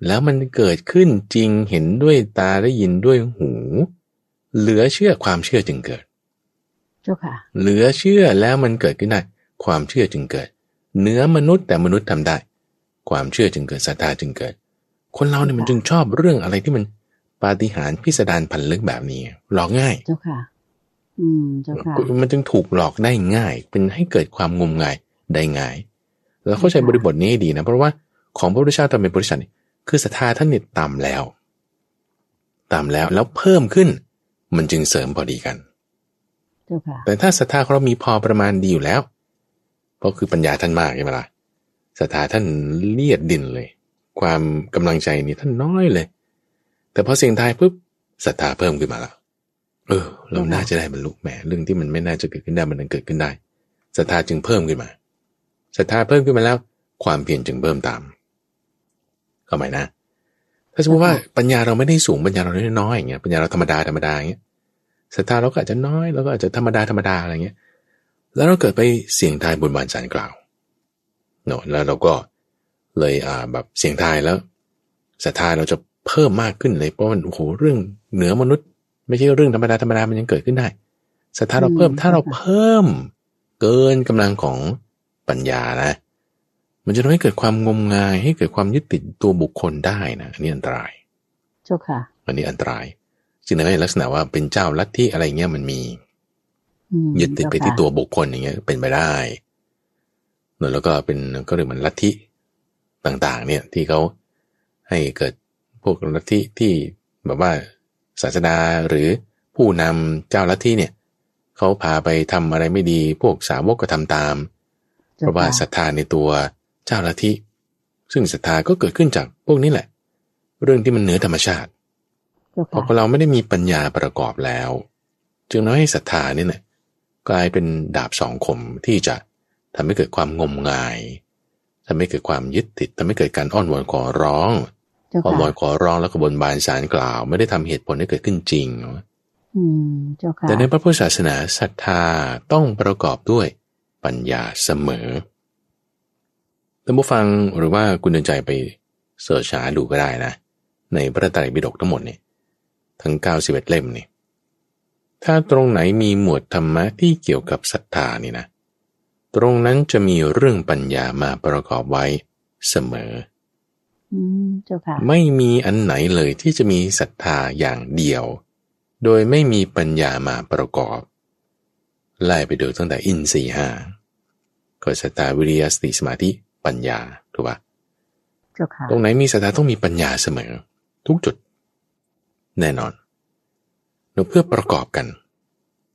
แล้วมันเกิดขึ้นจริงเห็นด้วยตาได้ยินด้วยหู เหลือเชื่อความเชื่อจึงเกิด เจ้าค่ะ เหลือเชื่อแล้วมันเกิดขึ้นได้ ความเชื่อจึงเกิดเนื้อมนุษย์แต่มนุษย์ทำได้ ความเชื่อจึงเกิดศรัทธาจึงเกิด คนเราเนี่ยมันจึงชอบเรื่องอะไรที่มันปาฏิหาริย์พิสดารพันลึกแบบนี้หลอกง่าย เจ้าค่ะ อืมเจ้าค่ะมันจึงถูกหลอกได้ง่าย เป็นให้เกิดความงมงายได้ง่าย แล้วเข้าใจบริบทนี้ให้ดีนะ เพราะว่าของพระพุทธเจ้าตอนเป็นบริษัทนี่คือศรัทธาท่านเนี่ยต่ำแล้วต่ำแล้วแล้วเพิ่มขึ้น มันจึงเสริมพอดีกันเจ้าค่ะแต่ถ้าศรัทธาของเรามีพอประมาณดีอยู่แล้ว ก็คือปัญญาท่านมากใช่ไหมล่ะศรัทธาท่านเลียดดินเลย ความกำลังใจนี่ท่านน้อยเลย แต่พอเสียงทายปุ๊บศรัทธาเพิ่มขึ้นมาแล้ว เออ เราน่าจะได้บรรลุแหมเรื่องที่มันไม่น่าจะเกิดขึ้นได้มันนั้นเกิดขึ้นได้ศรัทธาจึงเพิ่มขึ้นมาศรัทธาเพิ่มขึ้นมาแล้ว ความเพียรจึงเพิ่มตามเข้าไหมนะ ถ้าสมมติว่าปัญญาเราไม่ได้สูงปัญญาเราน้อยๆอย่างเงี้ยปัญญาเราธรรมดาธรรมดาอย่างเงี้ยศรัทธาเราก็อาจจะน้อยเราก็อาจจะธรรมดาธรรมดาอะไรเงี้ย แล้วเราเกิดไปเสียงทายบนบานสารกล่าวเนาะแล้วเราก็เลยอ่าแบบเสียงทายแล้วศรัทธาเราจะเพิ่มมากขึ้นเลยเพราะมันโอ้โหเรื่องเหนือมนุษย์ ไม่ใช่เรื่องธรรมดาธรรมดามันยังเกิดขึ้นได้ศรัทธาเราเพิ่มอืมถ้าเราเพิ่ม เกินกำลังของปัญญานะ มันจะทำให้เกิดความงมงายให้เกิดความยึดติดตัวบุคคลได้นะอันนี้อันตราย เจ้าค่ะ อันนี้อันตรายจึงในลักษณะว่าเป็นเจ้าลัทธิอะไรเงี้ยมันมีอืมยึดติดไปที่เจ้าค่ะตัวบุคคลอย่างเงี้ย เป็นไปได้แล้วก็เป็นก็เรียกเหมือนลัทธิต่าง ๆ เนี่ยที่เขาให้เกิดพวกลัทธิที่แบบว่า ศาสดาหรือผู้นำเจ้าลัทธิเนี่ยเขาพาไปทำอะไรไม่ดีพวกสาวกก็ทำตาม เพราะว่าศรัทธาในตัวเจ้าลัทธิซึ่งศรัทธาก็เกิดขึ้นจากพวกนี้แหละ เรื่องที่มันเหนือธรรมชาติเจ้าพอค่ะเราไม่ได้มีปัญญาประกอบแล้ว จึงน้อยให้ศรัทธาเนี่ยนะกลายเป็นดาบสองคมที่จะทำให้เกิดความงมงายทำให้เกิดความยึดติดทำให้เกิดการอ้อนวอนขอร้อง เจ้าอ้อนวอค่ะนขอร้องแล้วก็บนบานสารกล่าว ไม่ได้ทำเหตุผลให้เกิดขึ้นจริงอืมเจ้าค่ะแต่ในพระพุทธศาสนาศรัทธาต้องประกอบด้วยปัญญาเสมอท่านผู้ฟังหรือว่าคุณเดินใจไปเสิร์ชหาดูก็ได้นะ ในพระไตรปิฎกทั้งหมดเนี่ยทั้ง91เล่มนี่ถ้าตรงไหนมีหมวดธรรมะที่เกี่ยวกับศรัทธานี่นะ ตรงนั้นจะมีเรื่องปัญญามาประกอบไว้เสมออืมเจ้าค่ะ ไม่มีอันไหนเลยที่จะมีศรัทธาอย่างเดียว โดยไม่มีปัญญามาประกอบ ไล่ไปดูตั้งแต่อินทรีย์ห้าก็ศรัทธาวิริยสติสมาธิปัญญาถูกปะเจ้าค่ะตรงไหนมีศรัทธาต้องมีปัญญาเสมอ ทุกจุด แน่นอนเราเพื่อประกอบกัน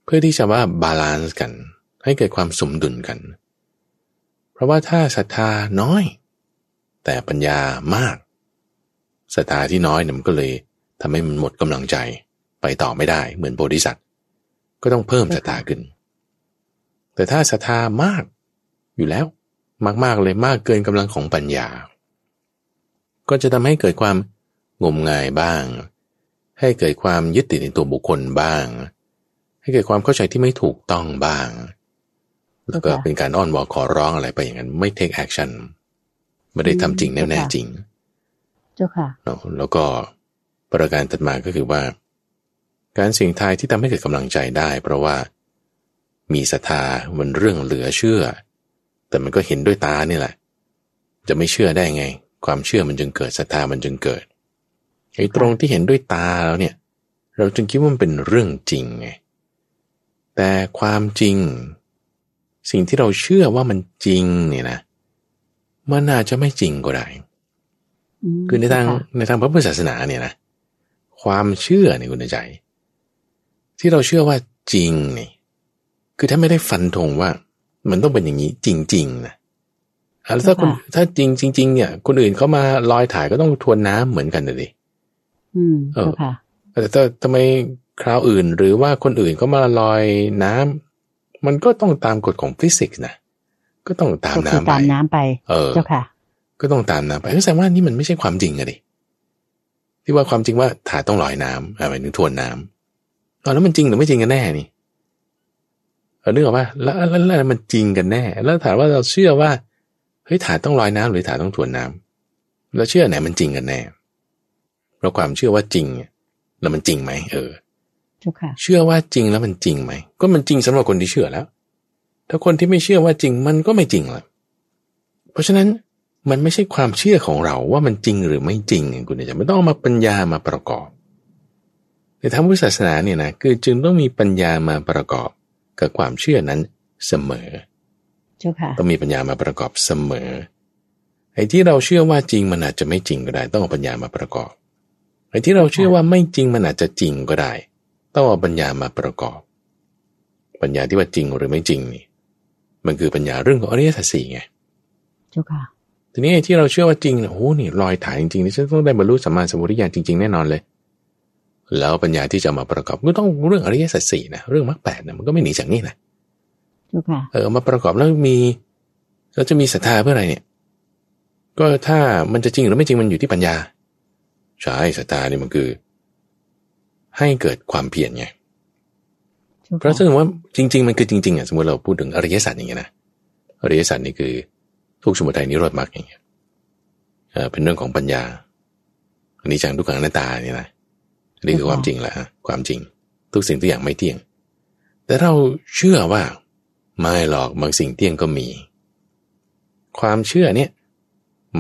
เพื่อที่จะว่า balance กัน ให้เกิดความสมดุลกัน เพราะว่าถ้าศรัทธาน้อย แต่ปัญญามากศรัทธาที่น้อยเนี่ยมันก็เลยทำให้มันหมดกำลังใจไปต่อไม่ได้เหมือนโพธิสัตว์ ก็ต้องเพิ่มศรัทธาขึ้น แต่ถ้าศรัทธามากอยู่แล้วมากๆเลยมากเกินกำลังของปัญญา ก็จะทำให้เกิดความงมงายบ้าง ให้เกิดความยึดติดในตัวบุคคลบ้าง ให้เกิดความเข้าใจที่ไม่ถูกต้องบ้าง แล้วก็เป็นการอ้อนวอนขอร้องอะไรไปอย่างนั้นไม่ take action ไม่ได้ทำจริงแน่แน่จริง เจ้าค่ะแล้วก็ประการถัดมาก็คือว่า การเสี่ยงทายที่ทำให้เกิดกำลังใจได้ เพราะว่ามีศรัทธามันเรื่องเหลือเชื่อ แต่มันก็เห็นด้วยตานี่แหละ จะไม่เชื่อได้ไง ความเชื่อมันจึงเกิดศรัทธามันจึงเกิดไอ้ตรงที่เห็นด้วยตาแล้วเนี่ย เราจึงคิดว่ามันเป็นเรื่องจริงไงแต่ความจริง สิ่งที่เราเชื่อว่ามันจริงเนี่ยนะ มันอาจจะไม่จริงก็ได้ คือในทางในทางพระพุทธศาสนาเนี่ยนะความเชื่อในคุณใจ ที่เราเชื่อว่าจริงนี่ คือถ้าไม่ได้ฟันธงว่า มันต้องเป็นอย่างนี้จริง ๆนะแล้วถ้าคนถ้าจริงจริงๆเนี่ย คนอื่นเขามาลอยถ่ายก็ต้องทวนน้ำเหมือนกันเลยอืมเออค่ะแต่ถ้าทำไมคราวอื่น หรือว่าคนอื่นเขามาลอยน้ำมันก็ต้องตามกฎของฟิสิกส์นะ ก็ต้องตามน้ำไปตามน้ำไป เออเจ้าค่ะ ก็ต้องตามน้ำไปก็แสดงว่านี่มันไม่ใช่ความจริงอะดิที่ว่าความจริงว่าถ่ายต้องลอยน้ำอะไรถึงทวนน้ำเอาแล้วมันจริงหรือไม่จริงกันแน่นี่เออนึกออกป่ะแล้วแล้วแล้วมันจริงกันแน่ แล้วถามว่าเราเชื่อว่าเฮ้ยถ่ายต้องลอยน้ำหรือถ่ายต้องทวนน้ำเราเชื่อไหนมันจริงกันแน่เพราะความเชื่อว่าจริงแล้วมันจริงไหมเออเชื่อว่าจริงแล้วมันจริงไหมก็มันจริงสำหรับคนที่เชื่อแล้ว ถ้าคนที่ไม่เชื่อว่าจริงมันก็ไม่จริงละเพราะฉะนั้นมันไม่ใช่ความเชื่อของเราว่ามันจริงหรือไม่จริงคุณจะไม่ต้องเอามาปัญญามาประกอบในทางพุทธศาสนาเนี่ยนะคือจึงต้องมีปัญญามาประกอบกับความเชื่อนั้นเสมอเจ้าค่ะต้องมีปัญญามาประกอบเสมอไอ้ที่เราเชื่อว่าจริงมันอาจจะไม่จริงก็ได้ ต้องเอาปัญญามาประกอบไอ้ที่เราเชื่อว่าไม่จริงมันอาจจะจริงก็ได้ ต้องเอาปัญญามาประกอบ ปัญญาที่ว่าจริงหรือไม่จริงนี่ มันคือปัญญาเรื่องของอริยสัจสี่ไงเจ้าค่ะทีนี้ที่เราเชื่อว่าจริงโอ้โหนี่ลอยถ่ายจริงๆนี่ฉันต้องได้บรรลุสัมมาสัมพุทธญาณจริงๆแน่นอนเลย แล้วปัญญาที่จะมาประกอบก็ต้องเรื่องอริยสัจสี่นะเรื่องมรรคแปดนะมันก็ไม่หนีจากนี่นะเออมาประกอบแล้วมีเราจะมีศรัทธาเพื่ออะไรเนี่ย ก็ถ้ามันจะจริงหรือไม่จริงมันอยู่ที่ปัญญาใช่ศรัทธานี่มันคือ ให้เกิดความเพียรไง เพราะฉะนั้นว่าจริง ๆ มันคือจริงๆอะสมมติเราพูดถึงอริยสัจอย่างเงี้ยนะอริยสัจนี่คือทุกสมุทัยนิโรธมรรคอย่างเงี้ยเป็นเรื่องของปัญญาอันนี้จังทุกขังหน้าตาเนี่ยนะนี่คือความจริงแหละความจริง ทุกสิ่งทุกอย่างไม่เที่ยง แต่เราเชื่อว่าไม่หรอกบางสิ่งเที่ยงก็มี ความเชื่อเนี่ย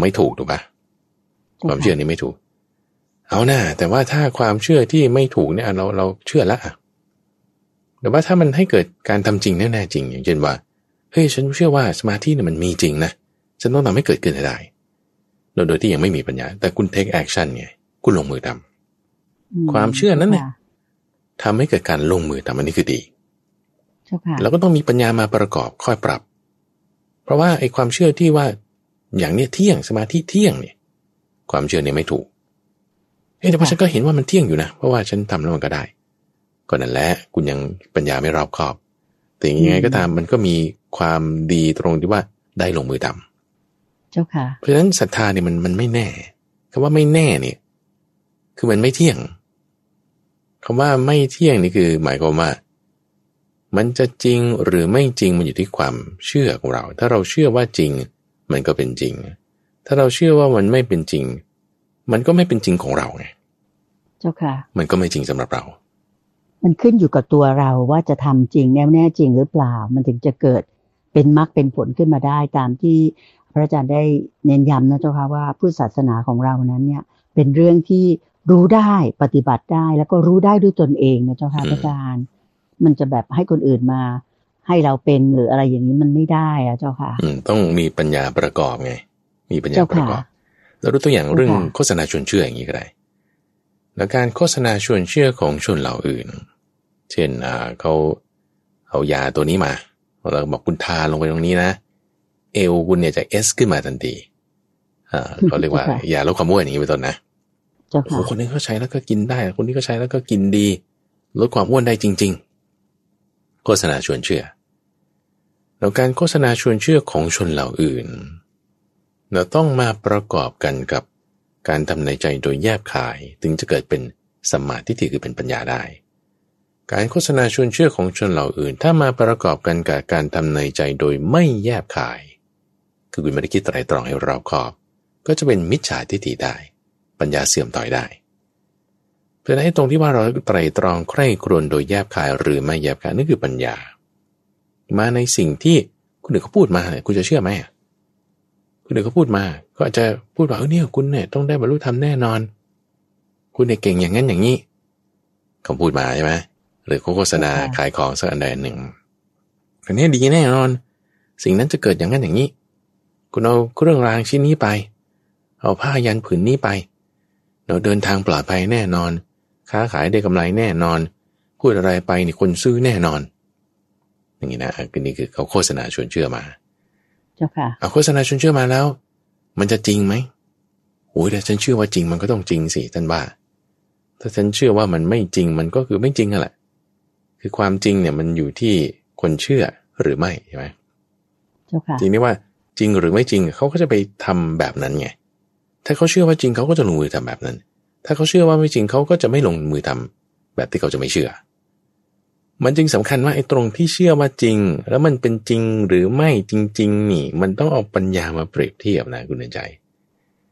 ไม่ถูกถูกปะความเชื่อนี้ไม่ถูก เอาหน้าแต่ว่าถ้าความเชื่อที่ไม่ถูกเนี่ยเราเราเชื่อละ แต่ว่าถ้ามันให้เกิดการทำจริงแน่ๆจริง อย่างเช่นว่าเฮ้ยฉันเชื่อว่าสมาธิเนี่ยมันมีจริงนะฉันต้องทำให้เกิดขึ้นให้ได้โดยที่ยังไม่มีปัญญา แต่คุณ take action ไงคุณลงมือทำความเชื่อนั้นเนี่ยทำให้เกิดการลงมือทำอันนี้คือดีแล้วก็ต้องมีปัญญามาประกอบค่อยปรับ เพราะว่าไอ้ความเชื่อที่ว่าอย่างเนี้ยเที่ยงสมาธิเที่ยงเนี่ย ความเชื่อเนี่ยไม่ถูกเฮ้แต่พอฉันก็เห็นว่ามันเที่ยงอยู่นะ เพราะว่าฉันทำแล้วมันก็ได้ ก็นั่นแหละคุณยังปัญญาไม่รอบคอบ แต่ยังไงก็ตามมันก็มีความดีตรงที่ว่าได้ลงมือทำเจ้าค่ะ เพราะฉะนั้นศรัทธาเนี่ยมันมันไม่แน่คำว่าไม่แน่เนี่ย คือมันไม่เที่ยงคำว่าไม่เที่ยงนี่คือ หมายความว่า มันจะจริงหรือไม่จริงมันอยู่ที่ความเชื่อของเรา ถ้าเราเชื่อว่าจริง มันก็เป็นจริง ถ้าเราเชื่อว่ามันไม่เป็นจริง มันก็ไม่เป็นจริงของเราไง เจ้าค่ะ มันก็ไม่จริงสำหรับเรา มันขึ้นอยู่กับตัวเราว่าจะทำจริงแน่แน่จริงหรือเปล่า มันถึงจะเกิดเป็นมรรคเป็นผลขึ้นมาได้ตามที่พระอาจารย์ได้เน้นย้ำนะเจ้าค่ะว่าพุทธศาสนาของเรานั้นเนี่ย เป็นเรื่องที่รู้ได้ปฏิบัติได้แล้วก็รู้ได้ด้วยตนเองนะเจ้าค่ะพระอาจารย์ มันจะแบบให้คนอื่นมา ให้เราเป็นหรืออะไรอย่างนี้มันไม่ได้อะเจ้าค่ะ อืมต้องมีปัญญาประกอบไง มีปัญญาประกอบแล้วรู้ตัวอย่างเรื่องโฆษณาชวนเชื่ออย่างนี้ก็ได้แล้วการโฆษณาชวนเชื่อของชนเหล่าอื่น เช่นอ่าเขาเอายาตัวนี้มาเราบอกคุณทาลงไปตรงนี้นะ เอวคุณเนี่ยจะเอสขึ้นมาทันทีอ่าเขาเรียกว่ายาลดความอ้วนอย่างนี้เป็นต้นนะโอ้โหคนนี้เขาใช้แล้วก็กินได้ คนนี้ก็ใช้แล้วก็กินดี ลดความอ้วนได้จริง ๆ โฆษณาชวนเชื่อ แล้วการโฆษณาชวนเชื่อของชนเหล่าอื่น เราต้องมาประกอบกันกับการทำในใจโดยแยบขายถึงจะเกิดเป็นสัมมาทิฏฐิคือเป็นปัญญาได้ การโฆษณาชวนเชื่อของชนเหล่าอื่น ถ้ามาประกอบกันกับการทำในใจโดยไม่แยบขาย คือคุณไม่ได้คิดไตรตรองให้รอบคอบ ก็จะเป็นมิจฉาทิฏฐิได้ ปัญญาเสื่อมต่อยได้เพราะฉะนั้นตรงที่ว่าเราไตรตรองใคร่ครวญโดยแยบขายหรือไม่แยบขายนั่นคือปัญญา มาในสิ่งที่คุณอื่นเขาพูดมาเนี่ยคุณจะเชื่อไหมคุณอื่นเขาพูดมา ก็อาจจะพูดว่าเออเนี่ยคุณเนี่ยต้องได้บรรลุธรรมแน่นอน คุณเนี่ยเก่งอย่างนั้นอย่างนี้เขาพูดมาใช่ไหม หรือเขาโฆษณาขายของสักอันใดหนึ่งอันนี้ดีแน่นอน สิ่งนั้นจะเกิดอย่างนั้นอย่างนี้ คุณเอาเครื่องรางชิ้นนี้ไป เอาผ้ายันผืนนี้ไป เราเดินทางปลอดภัยแน่นอน ค้าขายได้กำไรแน่นอน พูดอะไรไปนี่คนซื้อแน่นอน อย่างนี้นะอันนี้คือเขาโฆษณาชวนเชื่อมา เจ้าค่ะ เอาโฆษณาชวนเชื่อมาแล้ว มันจะจริงไหมโอ้ยแต่ฉันเชื่อว่าจริงมันก็ต้องจริงสิท่านว่า ถ้าฉันเชื่อว่ามันไม่จริงมันก็คือไม่จริงอะแหละ คือความจริงเนี่ยมันอยู่ที่คนเชื่อหรือไม่ใช่ไหมเจ้าค่ะจริงนี่ว่าจริงหรือไม่จริงเขาก็จะไปทำแบบนั้นไง ถ้าเขาเชื่อว่าจริงเขาก็จะลงมือทำแบบนั้น ถ้าเขาเชื่อว่าไม่จริงเขาก็จะไม่ลงมือทำแบบที่เขาจะไม่เชื่อ มันจึงสำคัญว่าไอ้ตรงที่เชื่อว่าจริง แล้วมันเป็นจริงหรือไม่จริง ๆ นี่ มันต้องเอาปัญญามาเปรียบเทียบนะคุณเดินใจ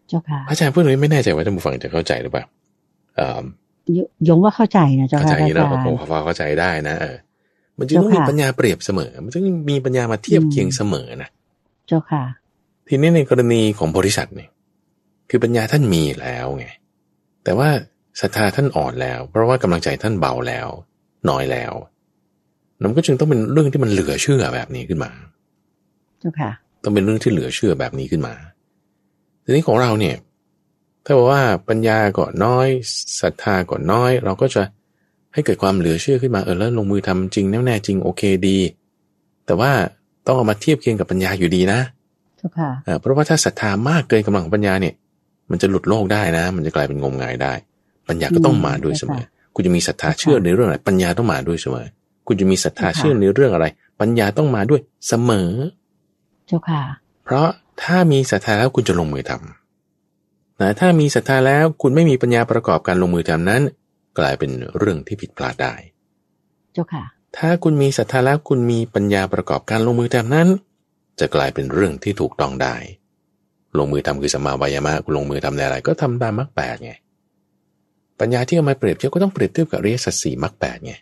เจ้าค่ะพระอาจารย์พูดนี้ไม่แน่ใจว่าท่านผู้ฟังจะเข้าใจหรือเปล่าเอ่อ ยยงว่าเข้าใจนะเจ้าเข้าค่ะใจพระแล้วอาจารผมพอเข้าใจได้นะเออมันจึงต้องมีปัญญาเปรียบเสมอ มันจึงมีปัญญามาเทียบเคียงเสมอนะเจ้าค่ะ ทีนี้ในกรณีของบริษัทเนี่ยคือปัญญาท่านมีแล้วไงแต่ว่าศรัทธาท่านอ่อนแล้ว เพราะว่ากำลังใจท่านเบาแล้ว น้อยแล้วมันก็จึงต้องเป็นเรื่องที่มันเหลือเชื่อแบบนี้ขึ้นมา เจ้าค่ะ ต้องเป็นเรื่องที่เหลือเชื่อแบบนี้ขึ้นมาทีนี้ของเราเนี่ย ถ้าบอกว่าปัญญาก็น้อยศรัทธาก็น้อย เราก็จะให้เกิดความเหลือเชื่อขึ้นมาเออแล้วลงมือทำจริงแน่แน่จริงโอเคดี แต่ว่าต้องเอามาเทียบเคียงกับปัญญาอยู่ดีนะเจ้าค่ะเอ่อเพราะว่าถ้าศรัทธามากเกินกำลังของปัญญาเนี่ย มันจะหลุดโลกได้นะ มันจะกลายเป็นงมงายได้ ปัญญาก็ต้องมาด้วยเสมอคุณจะมีศรัทธาเชื่อในเรื่องอะไร ปัญญาต้องมาด้วยเสมอคุณจะมีศรัทธาเชื่อในเรื่องอะไร ปัญญาต้องมาด้วยเสมอ เจ้าค่ะ เพราะถ้ามีศรัทธาแล้วคุณจะลงมือทำ นะถ้ามีศรัทธาแล้วคุณไม่มีปัญญาประกอบการลงมือทำนั้น กลายเป็นเรื่องที่ผิดพลาดได้ เจ้าค่ะ ถ้าคุณมีศรัทธาแล้วคุณมีปัญญาประกอบการลงมือทำนั้น จะกลายเป็นเรื่องที่ถูกต้องได้ ลงมือทำคือสัมมาวายามะคุณลงมือทำในอะไร ก็ทำตามมรรคแปดไงปัญญาที่เอามาเปรียบเทียบก็ต้องเปรียบเทียบกับอริยสัจสี่มรรคแปดไง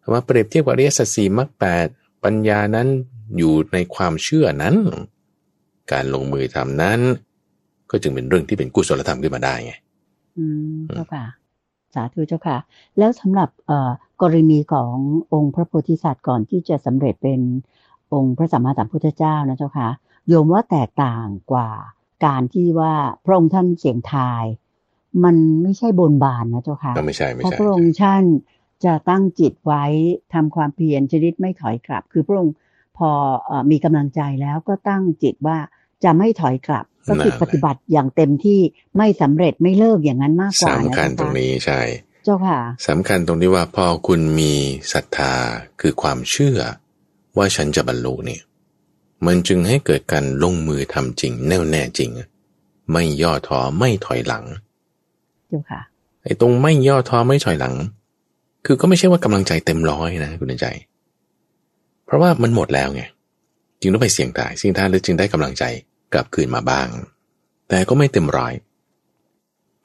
เอามาเปรียบเทียบกับอริยสัจสี่มรรคแปดปัญญานั้นอยู่ในความเชื่อนั้น การลงมือทำนั้น ก็จึงเป็นเรื่องที่เป็นกุศลธรรมขึ้นมาได้ไงอืมเจ้าค่ะ สาธุเจ้าค่ะ แล้วสำหรับเอ่อกรณีขององค์พระโพธิสัตว์ก่อนที่จะสำเร็จเป็นองค์พระสัมมาสัมพุทธเจ้านะเจ้าค่ะโยมว่าแตกต่างกว่าการที่ว่าพระองค์ท่านเสียงทาย มันไม่ใช่บนบานนะเจ้าค่ะก็ไม่ใช่ไม่เพราะใช่พระองค์ท่านจะตั้งจิตไว้ทำความเพียรชนิดไม่ถอยกลับ คือพระองค์พอเอ่อมีกำลังใจแล้วก็ตั้งจิตว่าจะไม่ถอยกลับ ก็คือปฏิบัติอย่างเต็มที่ไม่สำเร็จไม่เลิกอย่างนั้นมากกว่านะสำคัญเจ้าตรงค่ะนี้ใช่ เจ้าค่ะสำคัญตรงที่ว่าพอคุณมีศรัทธาคือความเชื่อ ว่าฉันจะบรรลุเนี่ย มันจึงให้เกิดการลงมือทำจริง แน่วแน่จริง ไม่ย่อท้อไม่ถอยหลัง เจ้าค่ะไอ้ตรงไม่ย่อท้อไม่ถอยหลัง คือก็ไม่ใช่ว่ากำลังใจเต็มร้อยนะคุณใจ เพราะว่ามันหมดแล้วไงจึงต้องไปเสี่ยงตายเสี่ยงตายแล้วจึงได้กำลังใจ กลับคืนมาบ้าง แต่ก็ไม่เต็มร้อย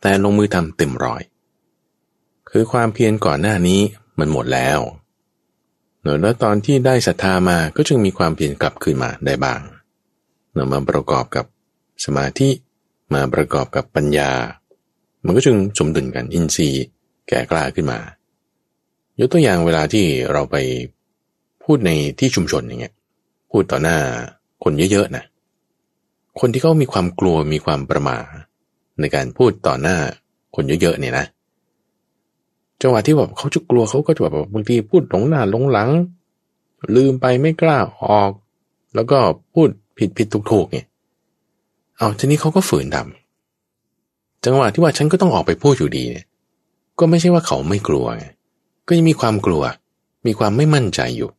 แต่ลงมือทำเต็มร้อย คือความเพียรก่อนหน้านี้มันหมดแล้วเนแล้วตอนที่ได้ศรัทธามาก็จึงมีความเพียรกลับคืนมาได้บ้างนอะมาประกอบกับสมาธิมาประกอบกับปัญญา มันก็จึงสมดุลกันอินทรีย์แก่กล้าขึ้นมา ยกตัวอย่างเวลาที่เราไปพูดในที่ชุมชนอย่างเงี้ย พูดต่อหน้าคนเยอะๆนะ คนที่เขามีความกลัวมีความประมาในการพูดต่อหน้าคนเยอะๆเนี่ยนะ จังหวะที่แบบเขาจะกลัวเขาก็จะแบบบางทีพูดหลงหน้าหลงหลัง ลืมไปไม่กล้าออก แล้วก็พูดผิดผิดถูกถูกเนี่ยเอาทีนี้เขาก็ฝืนทำจังหวะที่ว่าฉันก็ต้องออกไปพูดอยู่ดีเนี่ยก็ไม่ใช่ว่าเขาไม่กลัวไงก็ยังมีความกลัว มีความไม่มั่นใจอยู่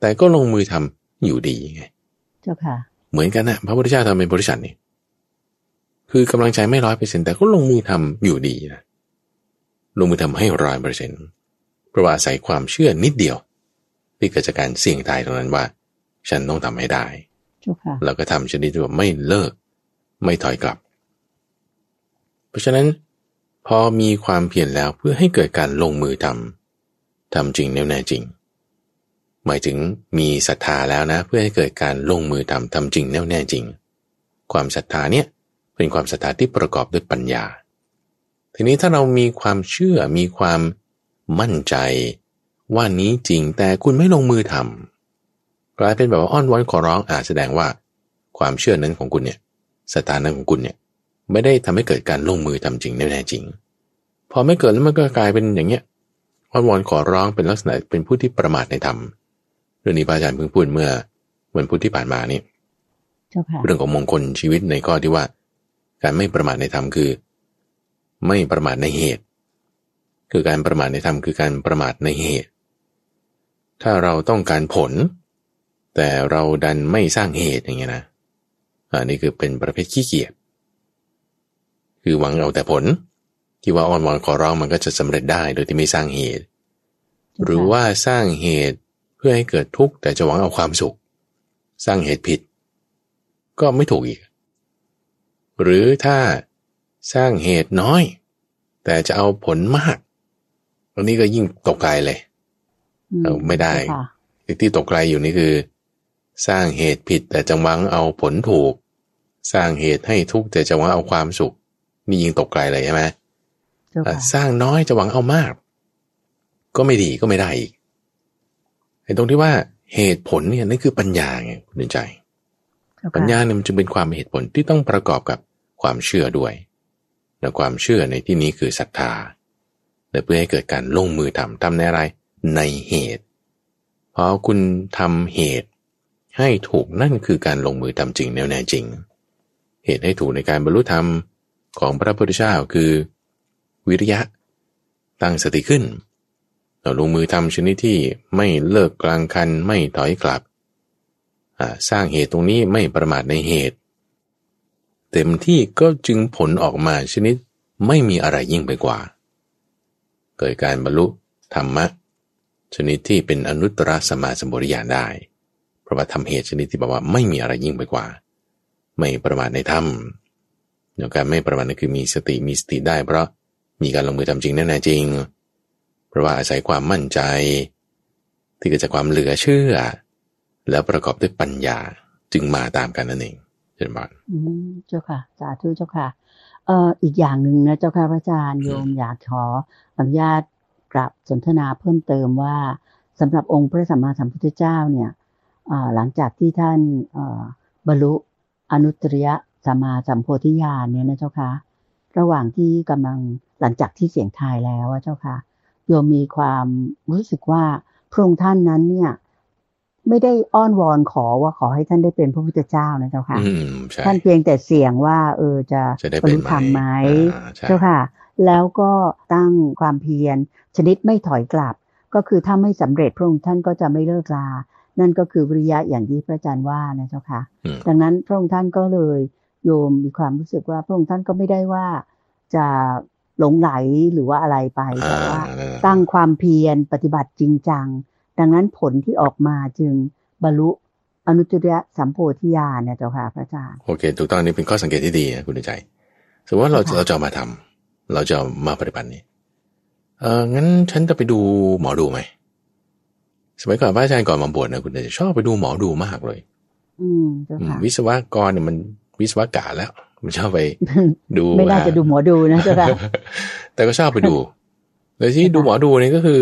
แต่ก็ลงมือทำอยู่ดีไง เจ้าค่ะ เหมือนกันนะพระพุทธเจ้าทำเป็นบริษัทนี่คือกำลังใจไม่ร้อยเปอร์เซ็นแต่ก็ลงมือทำอยู่ดีนะลงมือทำให้ร้อยเปอร์เซ็นเพราะว่าอาศัยความเชื่อนิดเดียวที่เกิดจากการเสี่ยงตายตรงนั้นว่า ฉันต้องทำให้ได้แล้วก็ทำชนิดที่ว่าไม่เลิก ไม่ถอยกลับ เพราะฉะนั้น พอมีความเพียรแล้วเพื่อให้เกิดการลงมือทำทำจริงแน่แน่จริง หมายถึงมีศรัทธาแล้วนะ เพื่อให้เกิดการลงมือทำทำจริงแน่แน่จริง ความศรัทธาเนี่ยเป็นความศรัทธาที่ประกอบด้วยปัญญา ทีนี้ถ้าเรามีความเชื่อมีความมั่นใจ ว่านี้จริงแต่คุณไม่ลงมือทำกลายเป็นแบบว่าอ้อนวอนขอร้องอาจแสดงว่า ความเชื่อนั้นของคุณเนี่ยศรัทธานั้นของคุณเนี่ยไม่ได้ทำให้เกิดการลงมือทำจริงแน่จริง พอไม่เกิดแล้วมันก็กลายเป็นอย่างเงี้ยอ้อนวอนขอร้องเป็นลักษณะเป็นผู้ที่ประมาทในธรรมเรื่องนี้พระอาจารย์เพิ่งพูดเมื่อวันพุธที่ผ่านมานี่เรื่องของมงคลชีวิตในข้อที่ว่า การไม่ประมาทในธรรมคือ ไม่ประมาทในเหตุ คือการประมาทในธรรมคือการประมาทในเหตุ ถ้าเราต้องการผล แต่เราดันไม่สร้างเหตุอย่างเงี้ยนะอันนี้คือเป็นประเภทขี้เกียจคือหวังเอาแต่ผลที่ว่าอ้อนวอนขอร้องมันก็จะสำเร็จได้โดยที่ไม่สร้างเหตุ หรือว่าสร้างเหตุเพื่อให้เกิดทุกข์แต่จะหวังเอาความสุข สร้างเหตุผิด ก็ไม่ถูกอีก หรือถ้าสร้างเหตุน้อย แต่จะเอาผลมากตรงนี้ก็ยิ่งตกไกลเลยเราไม่ได้ที่ตกไกลอยู่นี่คือ สร้างเหตุผิดแต่จะหวังเอาผลถูก สร้างเหตุให้ทุกข์แต่จะหวังเอาความสุข นี่ยิงตกไกลเลยใช่ไหมสร้างน้อยจะหวังเอามาก ก็ไม่ดีก็ไม่ได้อีกเห็น ตรงที่ว่าเหตุผลเนี่ยนั่นคือปัญญาไงคุณใจ ปัญญาเนี่ยมันจึงเป็นความเหตุผลที่ต้องประกอบกับความเชื่อด้วยและความเชื่อในที่นี้คือศรัทธาและเพื่อให้เกิดการลงมือทำทำในอะไรในเหตุพอคุณทำเหตุให้ถูกนั่นคือการลงมือทำจริงแน่แน่จริง เหตุให้ถูกในการบรรลุธรรมของพระพุทธเจ้าคือ วิริยะ ตั้งสติขึ้น เราลงมือทำชนิดที่ไม่เลิกกลางคันไม่ถอยกลับ สร้างเหตุตรงนี้ไม่ประมาทในเหตุ เต็มที่ก็จึงผลออกมาชนิดไม่มีอะไรยิ่งไปกว่า เกิดการบรรลุธรรมะ ชนิดที่เป็นอนุตตรสมาสมุริยานได้ เพราะว่าทำเหตุชนิดที่บอกว่าไม่มีอะไรยิ่งไปกว่า ไม่ประมาทในธรรมอย่างการไม่ประมาทนั่นคือมีสติมีสติได้เพราะมีการลงมือทำจริงแน่จริง เพราะว่าอาศัยความมั่นใจ ที่เกิดจากความเหลือเชื่อ แล้วประกอบด้วยปัญญาจึงมาตามกันนั่นเองเช่นบ้านเจ้าค่ะสาธุเจ้าค่ะเอ่ออีกอย่างหนึ่งนะเจ้าค่ะพระอาจารย์โยมอยากขออนุญาตกลับสนทนาเพิ่มเติมว่าสำหรับองค์พระสัมมาสัมพุทธเจ้าเนี่ยหลังจากที่ท่านบรรลุอนุตตริยสัมมาสัมโพธิญาณเนี่ยนะเจ้าค่ะระหว่างที่กำลังหลังจากที่เสียงทายแล้วเจ้าค่ะ โยมมีความรู้สึกว่าพระองค์ท่านนั้นเนี่ย ไม่ได้อ้อนวอนขอว่าขอให้ท่านได้เป็นพระพุทธเจ้านะเจ้าค่ะท่านเพียงแต่เสี่ยงว่า เออจะบรรลุธรรมไหมเจ้าค่ะ แล้วก็ตั้งความเพียรชนิดไม่ถอยกลับ ก็คือถ้าไม่สำเร็จพระองค์ท่านก็จะไม่เลิกลา นั่นก็คือวิริยะอย่างที่พระอาจารย์ว่านะเจ้าค่ะ ดังนั้นพระองค์ท่านก็เลยโยมมีความรู้สึกว่าพระองค์ท่านก็ไม่ได้ว่าจะ หลงไหลหรือว่าอะไรไปแต่ว่าตั้งความเพียรปฏิบัติจริงจัง ดังนั้นผลที่ออกมาจึงบรรลุอนุตตรสัมโพธิญาณเนี่ยเจ้าค่ะพระอาจารย์โอเค ถูกต้องนี่เป็นข้อสังเกตที่ดีนะคุณใจสมมติว่าเราเราจะมาทำเราจะมาปฏิบัตินี่เอองั้นฉันจะไปดูหมอดูไหมสมัยก่อนพระอาจารย์ก่อนมาบวชนะคุณจะชอบไปดูหมอดูมากเลย อืมวิศวกรเนี่ยมันวิศวกรแล้ว มันชอบไปดูไม่น่าจะดูหมอดูนะเจ้าค่ะแต่ก็ชอบไปดูเลยที่ดูหมอดูนี่ก็คือ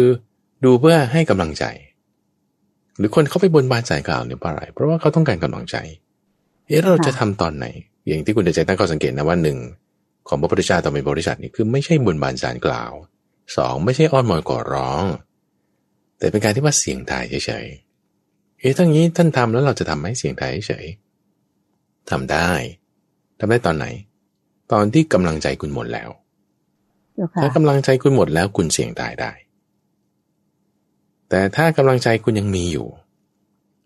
ดูเพื่อให้กำลังใจ หรือคนเขาไปบนบานสายกล่าวเนี่ยเพราะอะไร เพราะว่าเขาต้องการกำลังใจเอ๊ะเราจะทำตอนไหน อย่างที่คุณจะใจตั้งข้อสังเกตนะว่าหนึ่งของพระพุทธเจ้าต่อเป็นบริษัทนี่คือไม่ใช่บนบานสารกล่าวสองไม่ใช่อ้อนมอนก่อร้อง แต่เป็นการที่ว่าเสียงทายเฉยๆเอ๊ะทั้งนี้ท่านทำแล้วเราจะทำให้เสียงทายเฉยทำได้ ทำได้ตอนไหน ตอนที่กำลังใจคุณหมดแล้วถ้ากำลังใจคุณหมดแล้วคุณเสี่ยงตายได้ แต่ถ้ากำลังใจคุณยังมีอยู่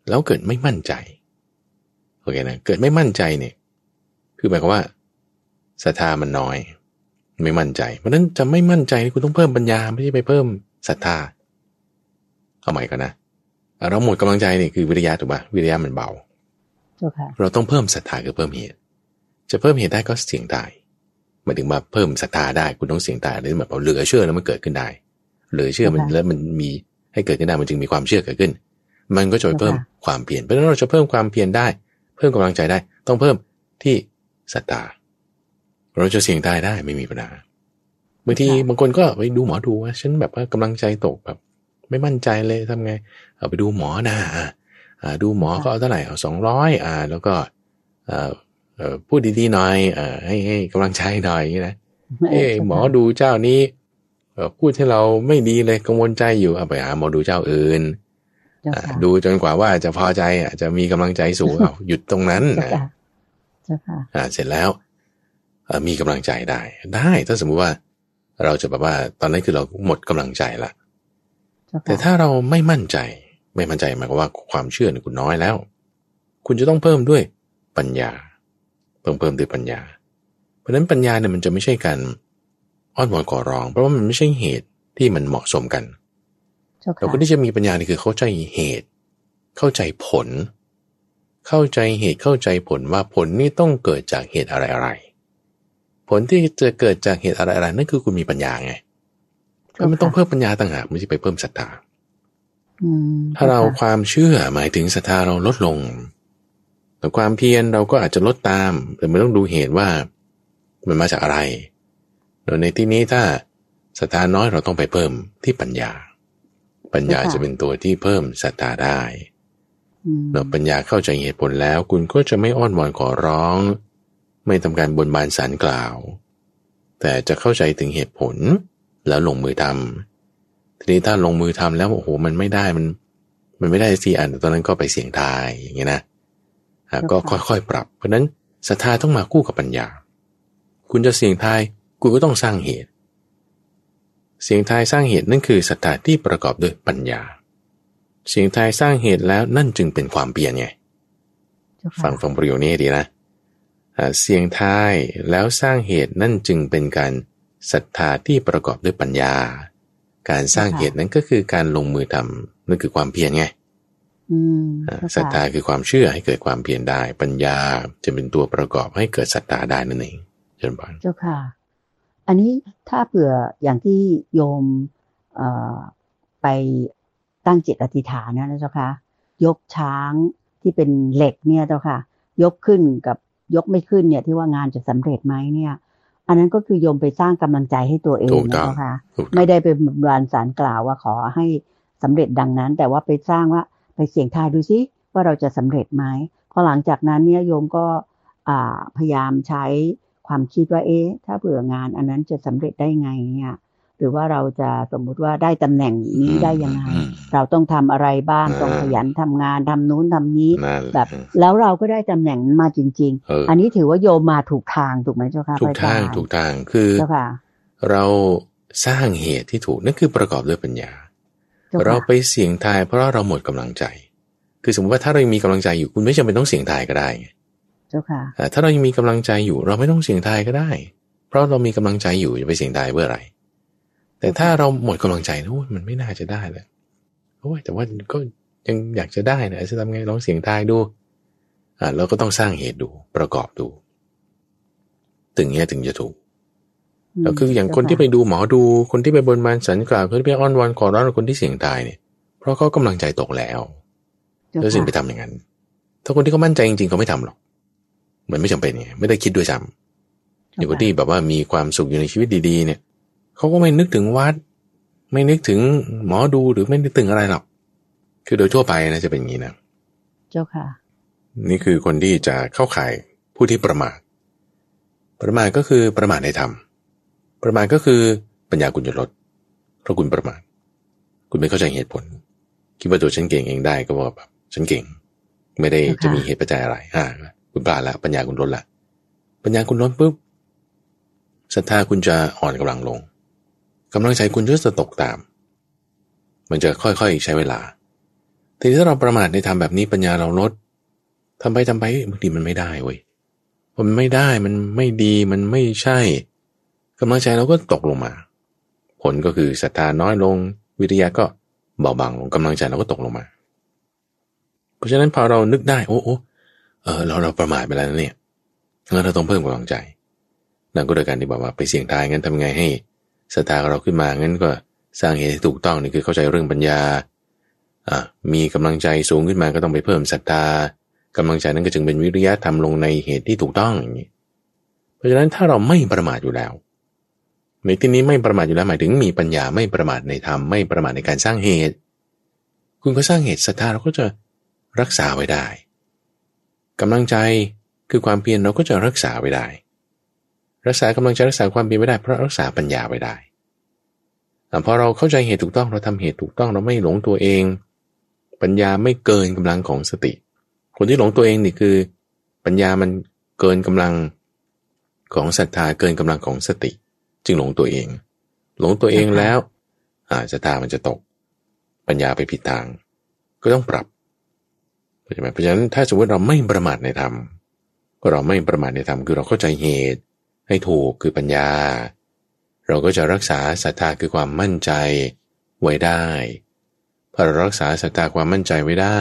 แล้วเกิดไม่มั่นใจโอเคนะเกิดไม่มั่นใจเนี่ย คือหมายความว่าศรัทธามันน้อย ไม่มั่นใจ เพราะนั้นจะไม่มั่นใจคุณต้องเพิ่มปัญญาไม่ใช่ไปเพิ่มศรัทธาเอาใหม่กันนะเราหมดกำลังใจนี่คือวิริยะถูกปะวิริยะมันเบาเจ้าค่ะเราต้องเพิ่มศรัทธาคือเพิ่มเหตุ จะเพิ่มเหตุได้ก็เสี่ยงตายหมายถึงมาเพิ่มศรัทธาได้คุณต้องเสี่ยงตายหรือแบบเอาเหลือเชื่อแล้วมันเกิดขึ้นได้ เหลือเชื่อมันแล้วมันมีให้เกิดขึ้นได้มันจึงมีความเชื่อเกิดขึ้น มันก็จะไปเพิ่มความเพียรเพราะฉะนั้นเราจะเพิ่มความเพียรได้ เพิ่มกำลังใจได้ ต้องเพิ่มที่ศรัทธาเราจะเสี่ยงตายได้ไม่มีปัญหาบางทีบางคนก็ไปดูหมอดูว่าฉันแบบว่ากำลังใจตกแบบ ไม่มั่นใจเลยทำไง เอาไปดูหมอนะอ่าดูหมอก็เอาเท่าไหร่เอาสองร้อยอ่า แล้วก็เอ่อเอ่อ พูดดีๆหน่อยเอ่อให้ให้กำลังใจหน่อยอย่างนี้นะเอ้หมอดูเจ้านี้เอ่อพูดให้เราไม่ดีเลยกังวลใจอยู่เอาไปหาหมอดูเจ้าอื่นเจ้าอ่าค่ะดูจนกว่าว่าจะพอใจอะจะมีกำลังใจสูงเอาหยุดตรงนั้นเจ้านะค่ะเจ้าค่ะอ่าเสร็จแล้วเอ่อมีกำลังใจได้ ได้ถ้าสมมุติว่า เราจะแบบว่าตอนนั้นคือเราหมดกำลังใจละเจ้าแต่ค่ะถ้าเราไม่มั่นใจ ไม่มั่นใจหมายความว่าความเชื่อเนี่ยคุณน้อยแล้ว คุณจะต้องเพิ่มด้วยปัญญา เพิ่มเพิ่มด้วยปัญญา เพราะฉะนั้นปัญญาเนี่ยมันจะไม่ใช่การอ้อนวอนขอร้อง เพราะว่ามันไม่ใช่เหตุที่มันเหมาะสมกันเจ้าแต่ค่ะคนที่จะมีปัญญานี่คือเข้าใจเหตุ เข้าใจผล เข้าใจเหตุเข้าใจผลว่าผลนี่ต้องเกิดจากเหตุอะไรอะไรๆผลที่จะเกิดจากเหตุอะไรอะไรๆนั่นคือคุณมีปัญญาไงเพราะมันต้องเพิ่มปัญญาต่างหากไม่ใช่ไปเพิ่มศรัทธาอืมถ้าเราความเชื่อหมายถึงศรัทธาเราลดลง แต่ความเพียรเราก็อาจจะลดตาม แต่ไม่ต้องดูเหตุว่ามันมาจากอะไร โดยในที่นี้ถ้าศรัทธาน้อยเราต้องไปเพิ่มที่ปัญญา ปัญญาจะเป็นตัวที่เพิ่มศรัทธาได้อืมเมื่อปัญญาเข้าใจเหตุผลแล้ว คุณก็จะไม่อ้อนวอนขอร้อง ไม่ทำการบนบานสารกล่าว แต่จะเข้าใจถึงเหตุผลแล้วลงมือทำทีนี้ถ้าลงมือทำแล้วโอ้โหมันไม่ได้มัน มันไม่ได้สิอันตอนนั้นก็ไปเสี่ยงทายอย่างเงี้ยนะอะ ก็ค่อยๆปรับ เพราะฉะนั้นศรัทธาต้องมาคู่กับปัญญา คุณจะเสี่ยงทายคุณก็ต้องสร้างเหตุ เสียงทายสร้างเหตุนั่นคือศรัทธาที่ประกอบด้วยปัญญา เสียงทายสร้างเหตุแล้วนั่นจึงเป็นความเปลี่ยนไงเจ้าค่ะฟังฟังประโยคนี้ให้ดีนะอ่าเสียงทายแล้วสร้างเหตุนั่นจึงเป็นการศรัทธาที่ประกอบด้วยปัญญา การสร้างเหตุนั้นก็คือการลงมือทำนั่นคือความเพียรไงอืมอ่าเจ้า ศรัทธาค่ะคือความเชื่อให้เกิดความเพียรได้ ปัญญาจะเป็นตัวประกอบให้เกิดศรัทธาได้นั่นเองเชิญบานเจ้าค่ะ อันนี้ถ้าเผื่ออย่างที่โยมเอ่อไปตั้งจิตอธิษฐานนะนะเจ้าค่ะยกช้างที่เป็นเหล็กเนี่ยเจ้าค่ะ ยกขึ้นกับยกไม่ขึ้นเนี่ยที่ว่างานจะสำเร็จไหมเนี่ย อันนั้นก็คือโยมไปสร้างกำลังใจให้ตัวเองถูกนะต้องเจ้าค่ะถูกต้องไม่ได้เป็นบานสารกล่าวว่าขอให้สำเร็จดังนั้น แต่ว่าไปสร้างว่า ไปเสี่ยงทายดูซิว่าเราจะสำเร็จไหมพอหลังจากนั้นเนี่ยโยมก็อ่าพยายามใช้ความคิดว่าเอ๊ะถ้าเผื่องานอันนั้นจะสำเร็จได้ไงเนี่ยหรือว่าเราจะสมมุติว่าได้ตำแหน่งนี้ได้ยังไงอืมเราต้องทำอะไรบ้างอ่าต้องขยันทำงานทำนู้นทำนี้นั่นหละแบบแล้วเราก็ได้ตำแหน่งนั้นมาจริงเออๆอันนี้ถือว่าโยมมาถูกทางถูกไหมเจ้าค่ะถูกทางพระอจรย์ถูกทางคือเจ้าค่ะเราสร้างเหตุที่ถูกนั่นคือประกอบด้วยปัญญา เจ้าค่ะเราไปเสี่ยงทายเพราะเราหมดกำลังใจ คือสมมติว่าถ้าเรายังมีกำลังใจอยู่คุณไม่จำเป็นต้องเสี่ยงทายก็ได้ไงเจ้าค่ะแต่ถ้าเรายังมีกำลังใจอยู่ เราไม่ต้องเสี่ยงทายก็ได้ เพราะเรามีกำลังใจอยู่จะไปเสี่ยงทายเพื่ออะไร แต่ถ้าเราหมดกำลังใจนะโอ้ยมันไม่น่าจะได้เลยโอ้ยแต่ว่าก็ยังอยากจะได้นะจะทำไงลองเสี่ยงทายดูอ่าเราก็ต้องสร้างเหตุดูประกอบดู ถึงเนี้ยถึงจะถูก แล้วคืออย่างคนที่ไปดูหมอดูคนที่ไปบนบานสันกล่าวคนที่ไปอ้อนวอนขอร้องคนที่เสี่ยงตายเนี่ย เพราะเขากำลังใจตกแล้วเจ้าแล้วสิ่งไปค่ะทำอย่างนั้น ถ้าคนที่เขามั่นใจจริงๆเขาไม่ทำหรอก มันไม่จำเป็นไงไม่ได้คิดด้วยซ้ำอย่างคนที่แบบว่ามีความสุขอยู่ในชีวิตดีๆ เนี่ยเขาก็ไม่นึกถึงวัด ไม่นึกถึงหมอดูหรือไม่นึกถึงอะไรหรอก คือโดยทั่วไปนะจะเป็นอย่างนี้นะเจ้าค่ะ นี่คือคนที่จะเข้าข่ายผู้ที่ประมาทประมาทก็คือประมาทในธรรม ประมาทก็คือปัญญาคุณจะลดเพราะคุณประมาทคุณไม่เข้าใจเหตุผล คิดว่าตัวฉันเก่งเองได้ก็บอกแบบฉันเก่ง ไม่ได้ค่ะจะมีเหตุปัจจัยอะไร อ่า คุณพลาดละปัญญาคุณลดละปัญญาคุณลดปุ๊บศรัทธาคุณจะอ่อนกำลังลงกำลังใจคุณก็จะตกตาม มันจะค่อยๆใช้เวลาทีนี้ถ้าเราประมาทในทำแบบนี้ปัญญาเราลดทำไปทำไปบางทีมันไม่ได้เว้ยว่ามันไม่ได้มันไม่ดีมันไม่ใช่ กำลังใจเราก็ตกลงมา ผลก็คือศรัทธาน้อยลง วิริยะก็เบาบางลงกำลังใจเราก็ตกลงมา เพราะฉะนั้นพอเรานึกได้โอ้โอ้เออเราเราประมาทไปแล้วเนี่ยงั้นเราต้องเพิ่มกำลังใจนั่นก็โดยการที่บอกว่าไปเสี่ยงตายงั้นทำไงให้ศรัทธาเราขึ้นมางั้นก็สร้างเหตุถูกต้องนี่คือเข้าใจเรื่องปัญญาอ่ามีกำลังใจสูงขึ้นมาก็ต้องไปเพิ่มศรัทธากำลังใจนั้นก็จึงเป็นวิริยะทำลงในเหตุที่ถูกต้องอย่างนี้ เพราะฉะนั้นถ้าเราไม่ประมาทอยู่แล้ว ในที่นี้ไม่ประมาทอยู่แล้วหมายถึงมีปัญญาไม่ประมาทในธรรมไม่ประมาทในการสร้างเหตุ คุณก็สร้างเหตุศรัทธาเราก็จะรักษาไว้ได้กำลังใจคือความเพียรเราก็จะรักษาไว้ได้ รักษากำลังใจรักษาความเพียรไว้ได้เพราะรักษาปัญญาไว้ได้พอเราเข้าใจเหตุถูกต้องเราทำเหตุถูกต้องเราไม่หลงตัวเอง ปัญญาไม่เกินกำลังของสติ คนที่หลงตัวเองนี่คือ ปัญญามันเกินกำลังของศรัทธาเกินกำลังของสติ จึงหลงตัวเอง หลงตัวเองแล้วอาศรัทธามันจะตก ปัญญาไปผิดทาง ก็ต้องปรับเข้าใจไหมเพราะฉะนั้นถ้าสมมติเราไม่ประมาทในธรรมก็เราไม่ประมาทในธรรมคือเราเข้าใจเหตุ ให้ถูกคือปัญญา เราก็จะรักษาศรัทธาคือความมั่นใจไว้ได้พอเรารักษาศรัทธาความมั่นใจไว้ได้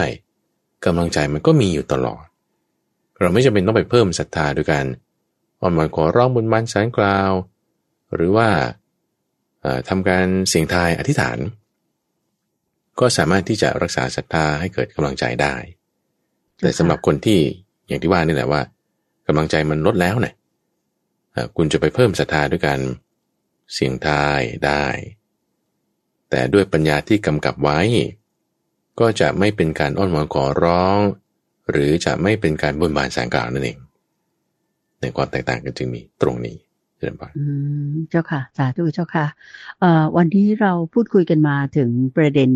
กำลังใจมันก็มีอยู่ตลอด เราไม่จำเป็นต้องไปเพิ่มศรัทธาด้วยกันอ่อนหวานขอร้องบุญมันสารกล่าว หรือว่าทำการเสียงทายอธิษฐาน ก็สามารถที่จะรักษาศรัทธาให้เกิดกำลังใจได้ แต่สำหรับคนที่อย่างที่ว่านี่แหละว่ากำลังใจมันลดแล้วเนี่ยคุณจะไปเพิ่มศรัทธาด้วยการเสียงทายได้ แต่ด้วยปัญญาที่กำกับไว้ ก็จะไม่เป็นการอ้อนวอนขอร้อง หรือจะไม่เป็นการบนบานสางกล่าวนั่นเอง ในความแตกต่างกันจึงมีตรงนี้ เจ้าค่ะเจ้าค่ะ สาธุเจ้าค่ะวันนี้เราพูดคุยกันมาถึงประเด็น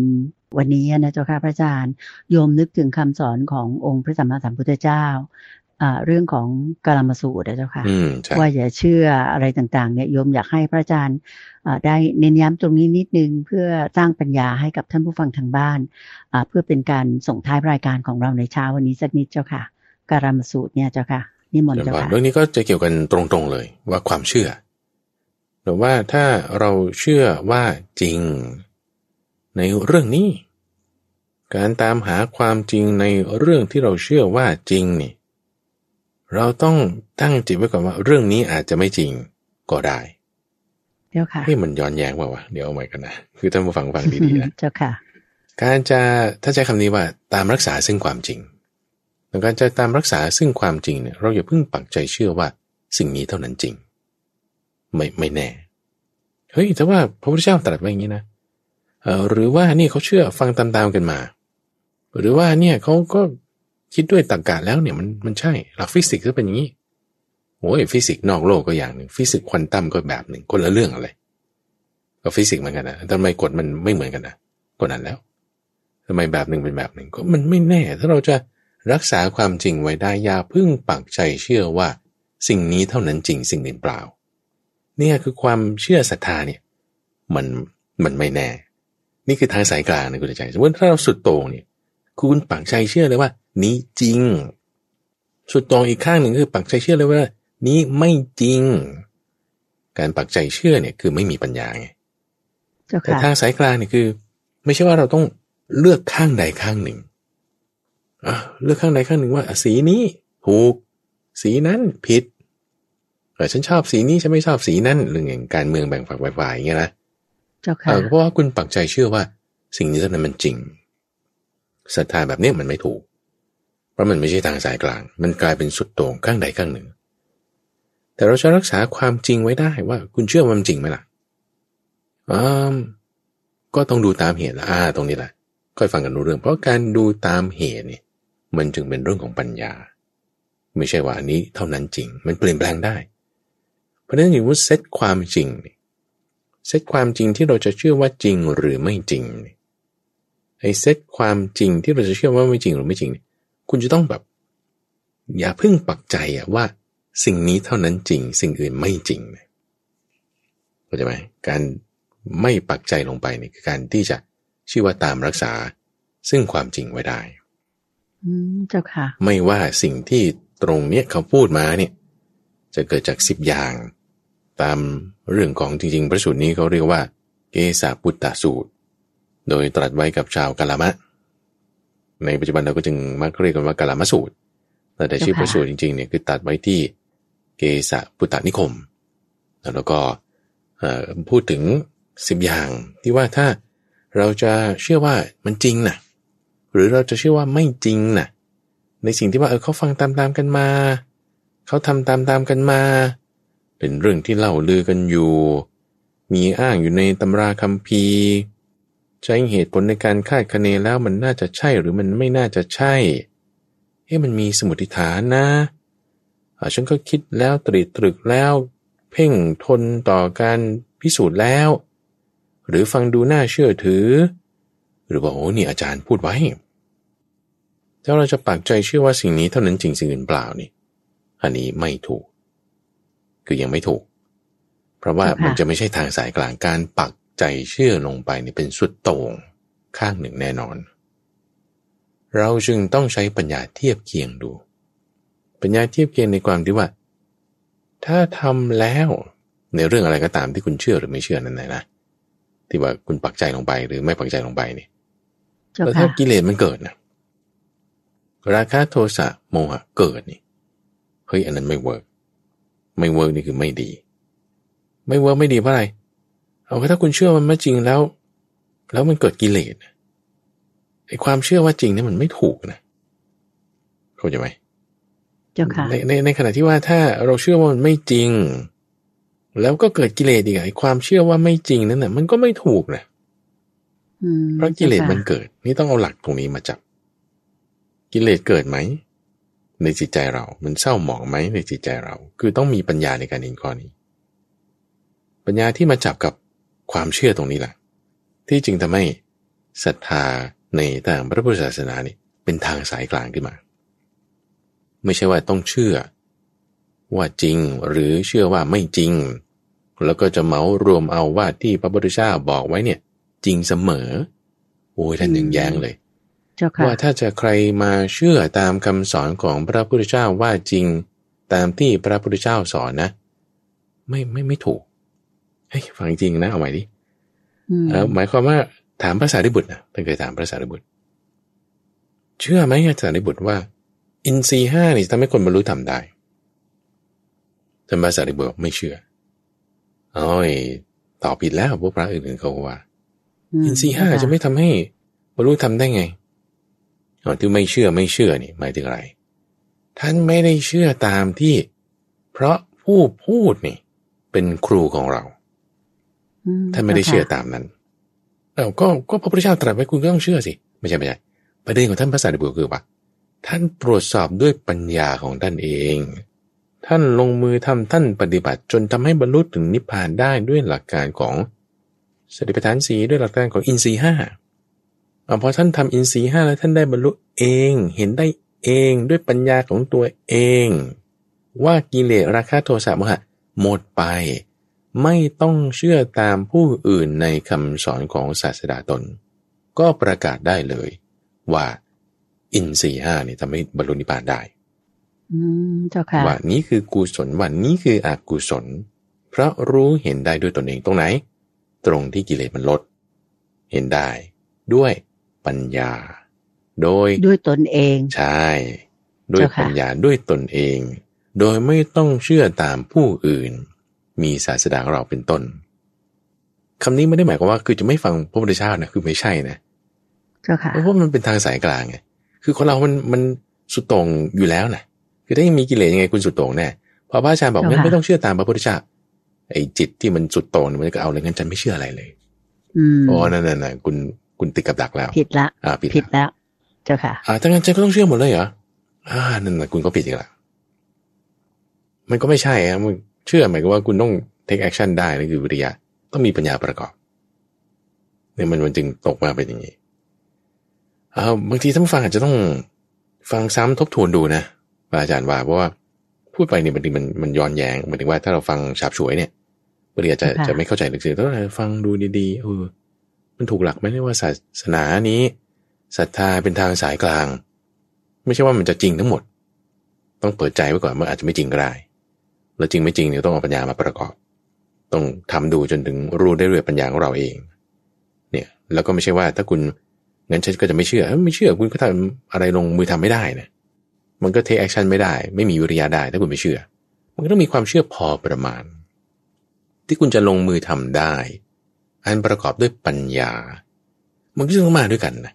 วันนี้นะเจ้าค่ะพระอาจารย์โยมนึกถึงคำสอนขององค์พระสัมมาสัมพุทธเจ้าเรื่องของกาลามสูตรนะเจ้าค่ะว่าอย่าเชื่ออะไรต่างๆเนี่ยโยมอยากให้พระอาจารย์ได้เน้นย้ำตรงนี้นิดนึง เพื่อสร้างปัญญาให้กับท่านผู้ฟังทางบ้านเพื่อเป็นการส่งท้ายรายการของเราในเช้าวันนี้สักนิดเจ้าค่ะกาลามสูตรเนี่ยเจ้าค่ะ นิมนต์เจ้าค่ะเรื่องนี้ก็จะเกี่ยวกันตรงๆเลยว่าความเชื่อหรือว่าถ้าเราเชื่อว่าจริง ในเรื่องนี้ การตามหาความจริงในเรื่องที่เราเชื่อว่าจริงนี่เราต้องตั้งจิตไว้ก่อนว่าเรื่องนี้อาจจะไม่จริงก็ได้เจ้าค่ะให้มันย้อนแย้งว่าวะเดี๋ยวเอาใหม่กันนะคือท่านผู้ฟังฟังดีๆนะเจ้าค่ะ การจะถ้าใช้คำนี้ว่าตามรักษาซึ่งความจริง การจะตามรักษาซึ่งความจริงเนี่ยเราอย่าเพิ่งปักใจเชื่อว่าสิ่งนี้เท่านั้นจริง ไม่ไม่แน่เฮ้ยแต่ว่าพระพุทธเจ้าตรัสไว้อย่างนี้นะเออหรือว่านี่เขาเชื่อฟังตามๆกันมา หรือว่าเนี่ยเขาก็คิดด้วยตรรกะแล้วเนี่ยมันมันใช่หลักฟิสิกส์ก็เป็นอย่างนี้โอ้ยฟิสิกส์นอกโลกก็อย่างหนึ่งฟิสิกส์ควอนตัมก็แบบหนึ่งคนละเรื่องอะไรก็ฟิสิกส์เหมือนกันนะทำไมกฎมันไม่เหมือนกันนะก็นั้นแล้วทำไมแบบหนึ่งเป็นแบบหนึ่งก็มันไม่แน่ ถ้าเราจะ รักษาความจริงไว้ได้ยาพึ่งปักใจเชื่อว่า สิ่งนี้เท่านั้นจริงสิ่งอื่นเปล่า เนี่ยคือความเชื่อศรัทธาเนี่ยมันมันไม่แน่ นี่คือทางสายกลางนะคุณใจสมมติถ้าเราสุดโต่งเนี่ยคุณปักใจเชื่อเลยว่า นี้จริง สุดตรงอีกข้างหนึ่งคือปักใจเชื่อเลยว่า นี้ไม่จริง การปักใจเชื่อเนี่ยคือไม่มีปัญญาไงแต่ทางสายกลางเนี่ยคือ ไม่ใช่ว่าเราต้องเลือกข้างใดข้างหนึ่งอะ เลือกข้างใดข้างหนึ่งว่าสีนี้ถูก สีนั้นผิดแต่ฉันชอบสีนี้ฉันไม่ชอบสีนั้นเรื่องอย่างการเมืองแบ่งฝักแบ่งฝ่ายอย่างเงี้ยนะเจ้าค่ะเพราะว่าคุณปักใจเชื่อว่า สิ่งนี้เท่านั้นมันจริงศรัทธาแบบนี้มันไม่ถูกราะมันไม่ใช่ทางสายกลาง มันกลายเป็นสุดโต่งข้างใดข้างหนึ่ง แต่เราจะรักษาความจริงไว้ได้ว่า คุณเชื่อว่ามันจริงไหมล่ะอ่าก็ต้องดูตามเหตุละอ่า ตรงนี้แหละค่อยฟังกันรู้เรื่อง เพราะการดูตามเหตุเนี่ย มันจึงเป็นเรื่องของปัญญา ไม่ใช่ว่าอันนี้เท่านั้นจริง มันเปลี่ยนแปลงได้ เพราะฉะนั้นอย่างว่าเซตความจริงเซตความจริงที่เราจะเชื่อว่าจริงหรือไม่จริงไอ้เซตความจริงที่เราจะเชื่อว่าไม่จริงหรือไม่จริง คุณจะต้องแบบ อย่าพึ่งปักใจอะว่า สิ่งนี้เท่านั้นจริง สิ่งอื่นไม่จริงเข้าใจไหมการไม่ปักใจลงไปนี่คือการที่จะชื่อว่าตามรักษาซึ่งความจริงไว้ได้ เจ้าค่ะ ไม่ว่าสิ่งที่ตรงเนี้ยเขาพูดมาเนี่ย จะเกิดจากสิบอย่าง ตามเรื่องของจริง ๆ พระสูตรนี้เขาเรียกว่า เกสาปุตตสูตร โดยตรัสไว้กับชาวกาลามะ ในปัจจุบันเราก็จึงมักเรียกกันว่ากาลามะสูตร แต่ชื่อพระสูตรจริงๆเนี่ยคือตัดไว้ที่เกสาปุตตนิคม แล้วก็พูดถึงสิบอย่างที่ว่าถ้าเราจะเชื่อว่ามันจริงนะห รือเราจะเชื่อว่าไม่จริงนะในสิ่งที่ว่าเออเขาฟังตามๆกันมา เขาทำตามๆกันมา เป็นเรื่องที่เล่าลือกันอยู่ มีอ้างอยู่ในตำราคัมภีร์ ใช้เหตุผลในการคาดคะเนแล้วมันน่าจะใช่หรือมันไม่น่าจะใช่เฮ้มันมีสมุติฐานนะฉันก็คิดแล้วตรีตรึกแล้ว เพ่งทนต่อการพิสูจน์แล้ว หรือฟังดูน่าเชื่อถือ หรือว่าโอ้นี่อาจารย์พูดไว้ ถ้าเราจะปักใจเชื่อว่าสิ่งนี้เท่านั้นจริงสิ่งอื่นเปล่านี่ อันนี้ไม่ถูก คือยังไม่ถูก เพราะว่ามันจะไม่ใช่ทางสายกลางการปักใจเชื่อลงไปนี่เป็นสุดโต่งข้างหนึ่งแน่นอน เราจึงต้องใช้ปัญญาเทียบเคียงดู ปัญญาเทียบเคียงในความที่ว่า ถ้าทำแล้วในเรื่องอะไรก็ตามที่คุณเชื่อหรือไม่เชื่อนั่นแหละนะที่ว่าคุณปักใจลงไปหรือไม่ปักใจลงไปนี่แล้วถ้ากิเลสมันเกิดนะ ราคะโทสะโมหะเกิดนี่เฮ้ยอันนั้นไม่ work ไม่ work นี่คือไม่ดี ไม่ work ไม่ดีเพราะอะไร เอาถ้าคุณเชื่อมันไม่จริงแล้ว แล้วมันเกิดกิเลสไอ้ความเชื่อว่าจริงนี่มันไม่ถูกนะเข้าใจไหมเจ้าค่ะในในในขณะที่ว่าถ้าเราเชื่อว่ามันไม่จริง แล้วก็เกิดกิเลสอีกไอ้ความเชื่อว่าไม่จริงนั่นแหะมันก็ไม่ถูกนะเพราะกิเลสมันเกิด นี่ต้องเอาหลักตรงนี้มาจับ กิเลสเกิดไหม ในจิตใจเรา มันเศร้าหมองไหมในจิตใจเรา คือต้องมีปัญญาในการเห็นข้อนี้ ปัญญาที่มาจับกับความเชื่อตรงนี้แหละ ที่จริงทำให้ศรัทธาในทางพระพุทธศาสนานี่เป็นทางสายกลางขึ้นมา ไม่ใช่ว่าต้องเชื่อ ว่าจริงหรือเชื่อว่าไม่จริง แล้วก็จะเมารวมเอาว่าที่พระพุทธเจ้าบอกไว้เนี่ย จริงเสมอ โอ้ยท่านยังแย้งเลย ว่าถ้าจะใครมาเชื่อตามคำสอนของพระพุทธเจ้าว่าจริงตามที่พระพุทธเจ้าสอนนะ ไม่ไม่ไม่ถูกเฮ้ยฟังจริงนะเอาไว้ดิหมายความว่าถามพระสารีบุตรนะท่านเคยถามพระสารีบุตร เชื่อไหมพระสารีบุตรว่า อินทรีห้านี่ทำให้คนบรรลุธรรมได้ท่านพระสารีบุตรไม่เชื่ออ้อยตอบผิดแล้วพวกพระอื่นๆเขาว่า อินทรีห้าจะไม่ทำให้บรรลุธรรมได้ไง ที่ไม่เชื่อไม่เชื่อนี่หมายถึงอะไร ท่านไม่ได้เชื่อตามที่ เพราะผู้พูดนี่ เป็นครูของเรา ท่านไม่ได้เชื่อตามนั้นเออก็ก็พระพุทธเจ้าตรัสไว้คุณก็ต้องเชื่อสิ ไม่ใช่ไม่ใช่ประเด็นของท่านพระสารีบุตรคือว่าท่านตรวจสอบด้วยปัญญาของท่านเอง ท่านลงมือทำท่านปฏิบัติจนทำให้บรรลุถึงนิพพานได้ด้วยหลักการของสติปัฏฐานสีด้วยหลักการของอินทรีห้า พอท่านทำอินทรีย์ห้าแล้วท่านได้บรรลุเอง เห็นได้เองด้วยปัญญาของตัวเอง ว่ากิเลสราคะโทสะโมหะหมดไป ไม่ต้องเชื่อตามผู้อื่นในคำสอนของศาสดาตน ก็ประกาศได้เลย ว่า อินทรีห้านี่ทำให้บรรลุนิพพานได้ว่านี้คือกุศลวันนี้คืออกุศล เพราะรู้เห็นได้ด้วยตนเองตรงไหน ตรงที่กิเลสมันลด เห็นได้ด้วย ปัญญา โดยด้วยตนเอง ใช่ ด้วยปัญญาด้วยตนเอง โดยไม่ต้องเชื่อตามผู้อื่น มีศาสดาเราเป็นต้นคำนี้ไม่ได้หมายความว่าคือจะไม่ฟังพระพุทธเจ้านะคือไม่ใช่นะเพราะว่ามันเป็นทางสายกลางไงคือคนเรา มันมันสุดตรงอยู่แล้วนะคือถ้ายังมีกิเลสยังไงคุณสุดตรงแน่พอพระอาจารย์บอกงั้นไม่ต้องเชื่อตามพระพุทธเจ้าไอ้จิตที่มันสุดโต่งมันก็เอาเลยงั้นฉันไม่เชื่ออะไรเลยอ๋อนั่นน่ะคุณ คุณติดกับดักแล้ว ผิดละอ่าผิดผิดแล้ว เจ้าค่ะ อ่าถ้างั้นฉันก็ต้องเชื่อหมดเลยเหรออ่านั่นแหละคุณก็ผิดอีกแล้วมันก็ไม่ใช่อะมันเชื่อหมายความว่าคุณต้อง take action ได้นั่นคือวิริยะต้องมีปัญญาประกอบเนี่ยมันมันจึงตกมาเป็นอย่างนี้อ่าบางทีท่านผู้ฟังอาจจะต้องฟังซ้ำทบทวนดูนะอาจารย์ว่าเพราะว่าพูดไปเนี่ยบางทีมันมันย้อนแยง้งหมายถึงว่าถ้าเราฟังฉาบฉวยเนี่ยบางทีอาจจะจะไม่เข้าใจลึกซึ้งต้องฟังดูดีๆเออ มันถูกหลักไหมว่าศาสนานี้ศรัทธาเป็นทางสายกลาง ไม่ใช่ว่ามันจะจริงทั้งหมด ต้องเปิดใจไว้ก่อนมันอาจจะไม่จริงก็ได้แล้วจริงไม่จริงเนี่ยต้องเอาปัญญามาประกอบ ต้องทำดูจนถึงรู้ได้ด้วยปัญญาของเราเอง เนี่ยแล้วก็ไม่ใช่ว่าถ้าคุณงั้นฉันก็จะไม่เชื่อไม่เชื่อคุณก็ทำอะไรลงมือทำไม่ได้นะมันก็ take action ไม่ได้ ไม่มีวิริยาได้ถ้าคุณไม่เชื่อ มันก็ต้องมีความเชื่อพอประมาณ ที่คุณจะลงมือทำได้ อันประกอบด้วยปัญญา มันก็จะต้องมาด้วยกันนะ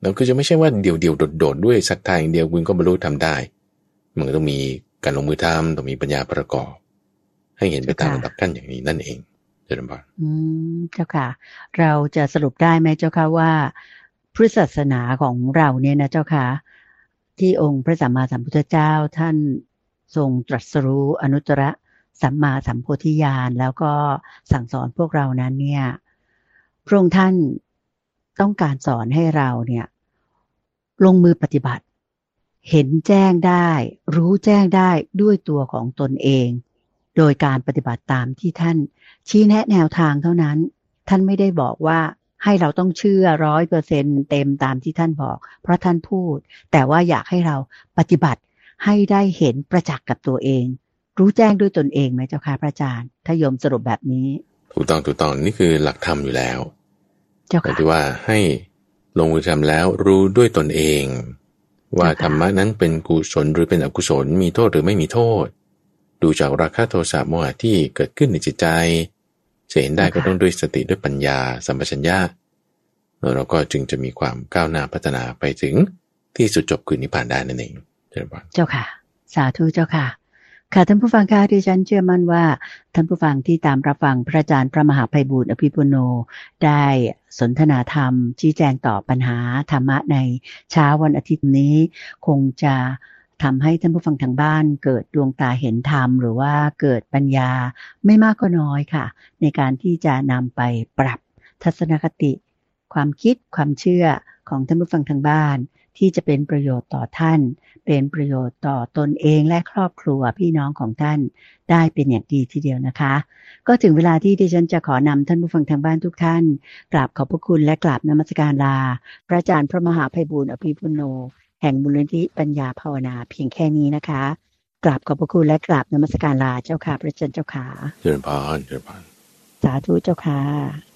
แล้วก็จะไม่ใช่ว่าเดี่ยวเดียวโดดๆด้วยสักทางเดียวคุณก็บรรลุทำได้ มันก็ต้องมีการลงมือทำต้องมีปัญญาประกอบ ให้เห็นไปตามลำดับขั้นอย่างนี้นั่นเองเจริญพรอืมเจ้าค่ะ เราจะสรุปได้ไหมเจ้าค่ะว่าพุทธศาสนาของเราเนี่ยนะเจ้าค่ะที่องค์พระสัมมาสัมพุทธเจ้าท่านทรงตรัสรู้อนุตตร สัมมาสัมโพธิญาณแล้วก็สั่งสอนพวกเรานั้นเนี่ยพระองค์ท่านต้องการสอนให้เราเนี่ยลงมือปฏิบัติ เห็นแจ้งได้ รู้แจ้งได้ด้วยตัวของตนเอง โดยการปฏิบัติตามที่ท่าน ชี้แนะแนวทางเท่านั้น ท่านไม่ได้บอกว่าให้เราต้องเชื่อร้อยเปอร์เซ็นเต็มตามที่ท่านบอก เพราะท่านพูด แต่ว่าอยากให้เราปฏิบัติให้ได้เห็นประจักษ์กับตัวเอง รู้แจ้งด้วยตนเองไหมเจ้าค่ะพระอาจารย์ ถ้าโยมสรุปแบบนี้ ถูกต้องถูกต้องนี่คือหลักธรรมอยู่แล้ว เจ้าค่ะที่ว่าให้ลงมือทำแล้วรู้ด้วยตนเอง ว่าธรรมะนั้นเป็นกุศลหรือเป็นอกุศลมีโทษหรือไม่มีโทษ ดูจากราคะโทสะโมหะที่เกิดขึ้นในจิตใจจะเห็นได้ก็ต้องด้วยสติด้วยปัญญา สัมปชัญญะเราก็จึงจะมีความก้าวหน้าพัฒนาไปถึงที่สุดจบคือนิพพานได้นั่นเองเจ้าค่ะเจ้าค่ะสาธุเจ้าค่ะ ค่ะท่านผู้ฟังค่ะที่ฉันเชื่อมั่นว่าท่านผู้ฟังที่ตามรับฟังพระอาจารย์พระมหาภัยบูรณ์อภิปุโน ได้สนทนาธรรม ชี้แจงต่อปัญหาธรรมะในเช้าวันอาทิตย์นี้ คงจะทำให้ท่านผู้ฟังทางบ้านเกิดดวงตาเห็นธรรม หรือว่าเกิดปัญญาไม่มากก็น้อยค่ะ ในการที่จะนำไปปรับทัศนคติ ความคิดความเชื่อของท่านผู้ฟังทางบ้าน ที่จะเป็นประโยชน์ต่อท่าน เป็นประโยชน์ต่อตนเองและครอบครัวพี่น้องของท่าน ได้เป็นอย่างดีทีเดียวนะคะ ก็ถึงเวลาที่ดิฉันจะขอนำท่านผู้ฟังทางบ้านทุกท่าน กราบขอบพระคุณและกราบนมัสการลา พระอาจารย์พระมหาภัยบุญอภิปุโน แห่งมูลนิธิปัญญาภาวนาเพียงแค่นี้นะคะ กราบขอบพระคุณและกราบนมัสการลาเจ้าค่ะพระเจ้าเจ้าค่ะเจริญพรเจริญพรสาธุเจ้าค่ะ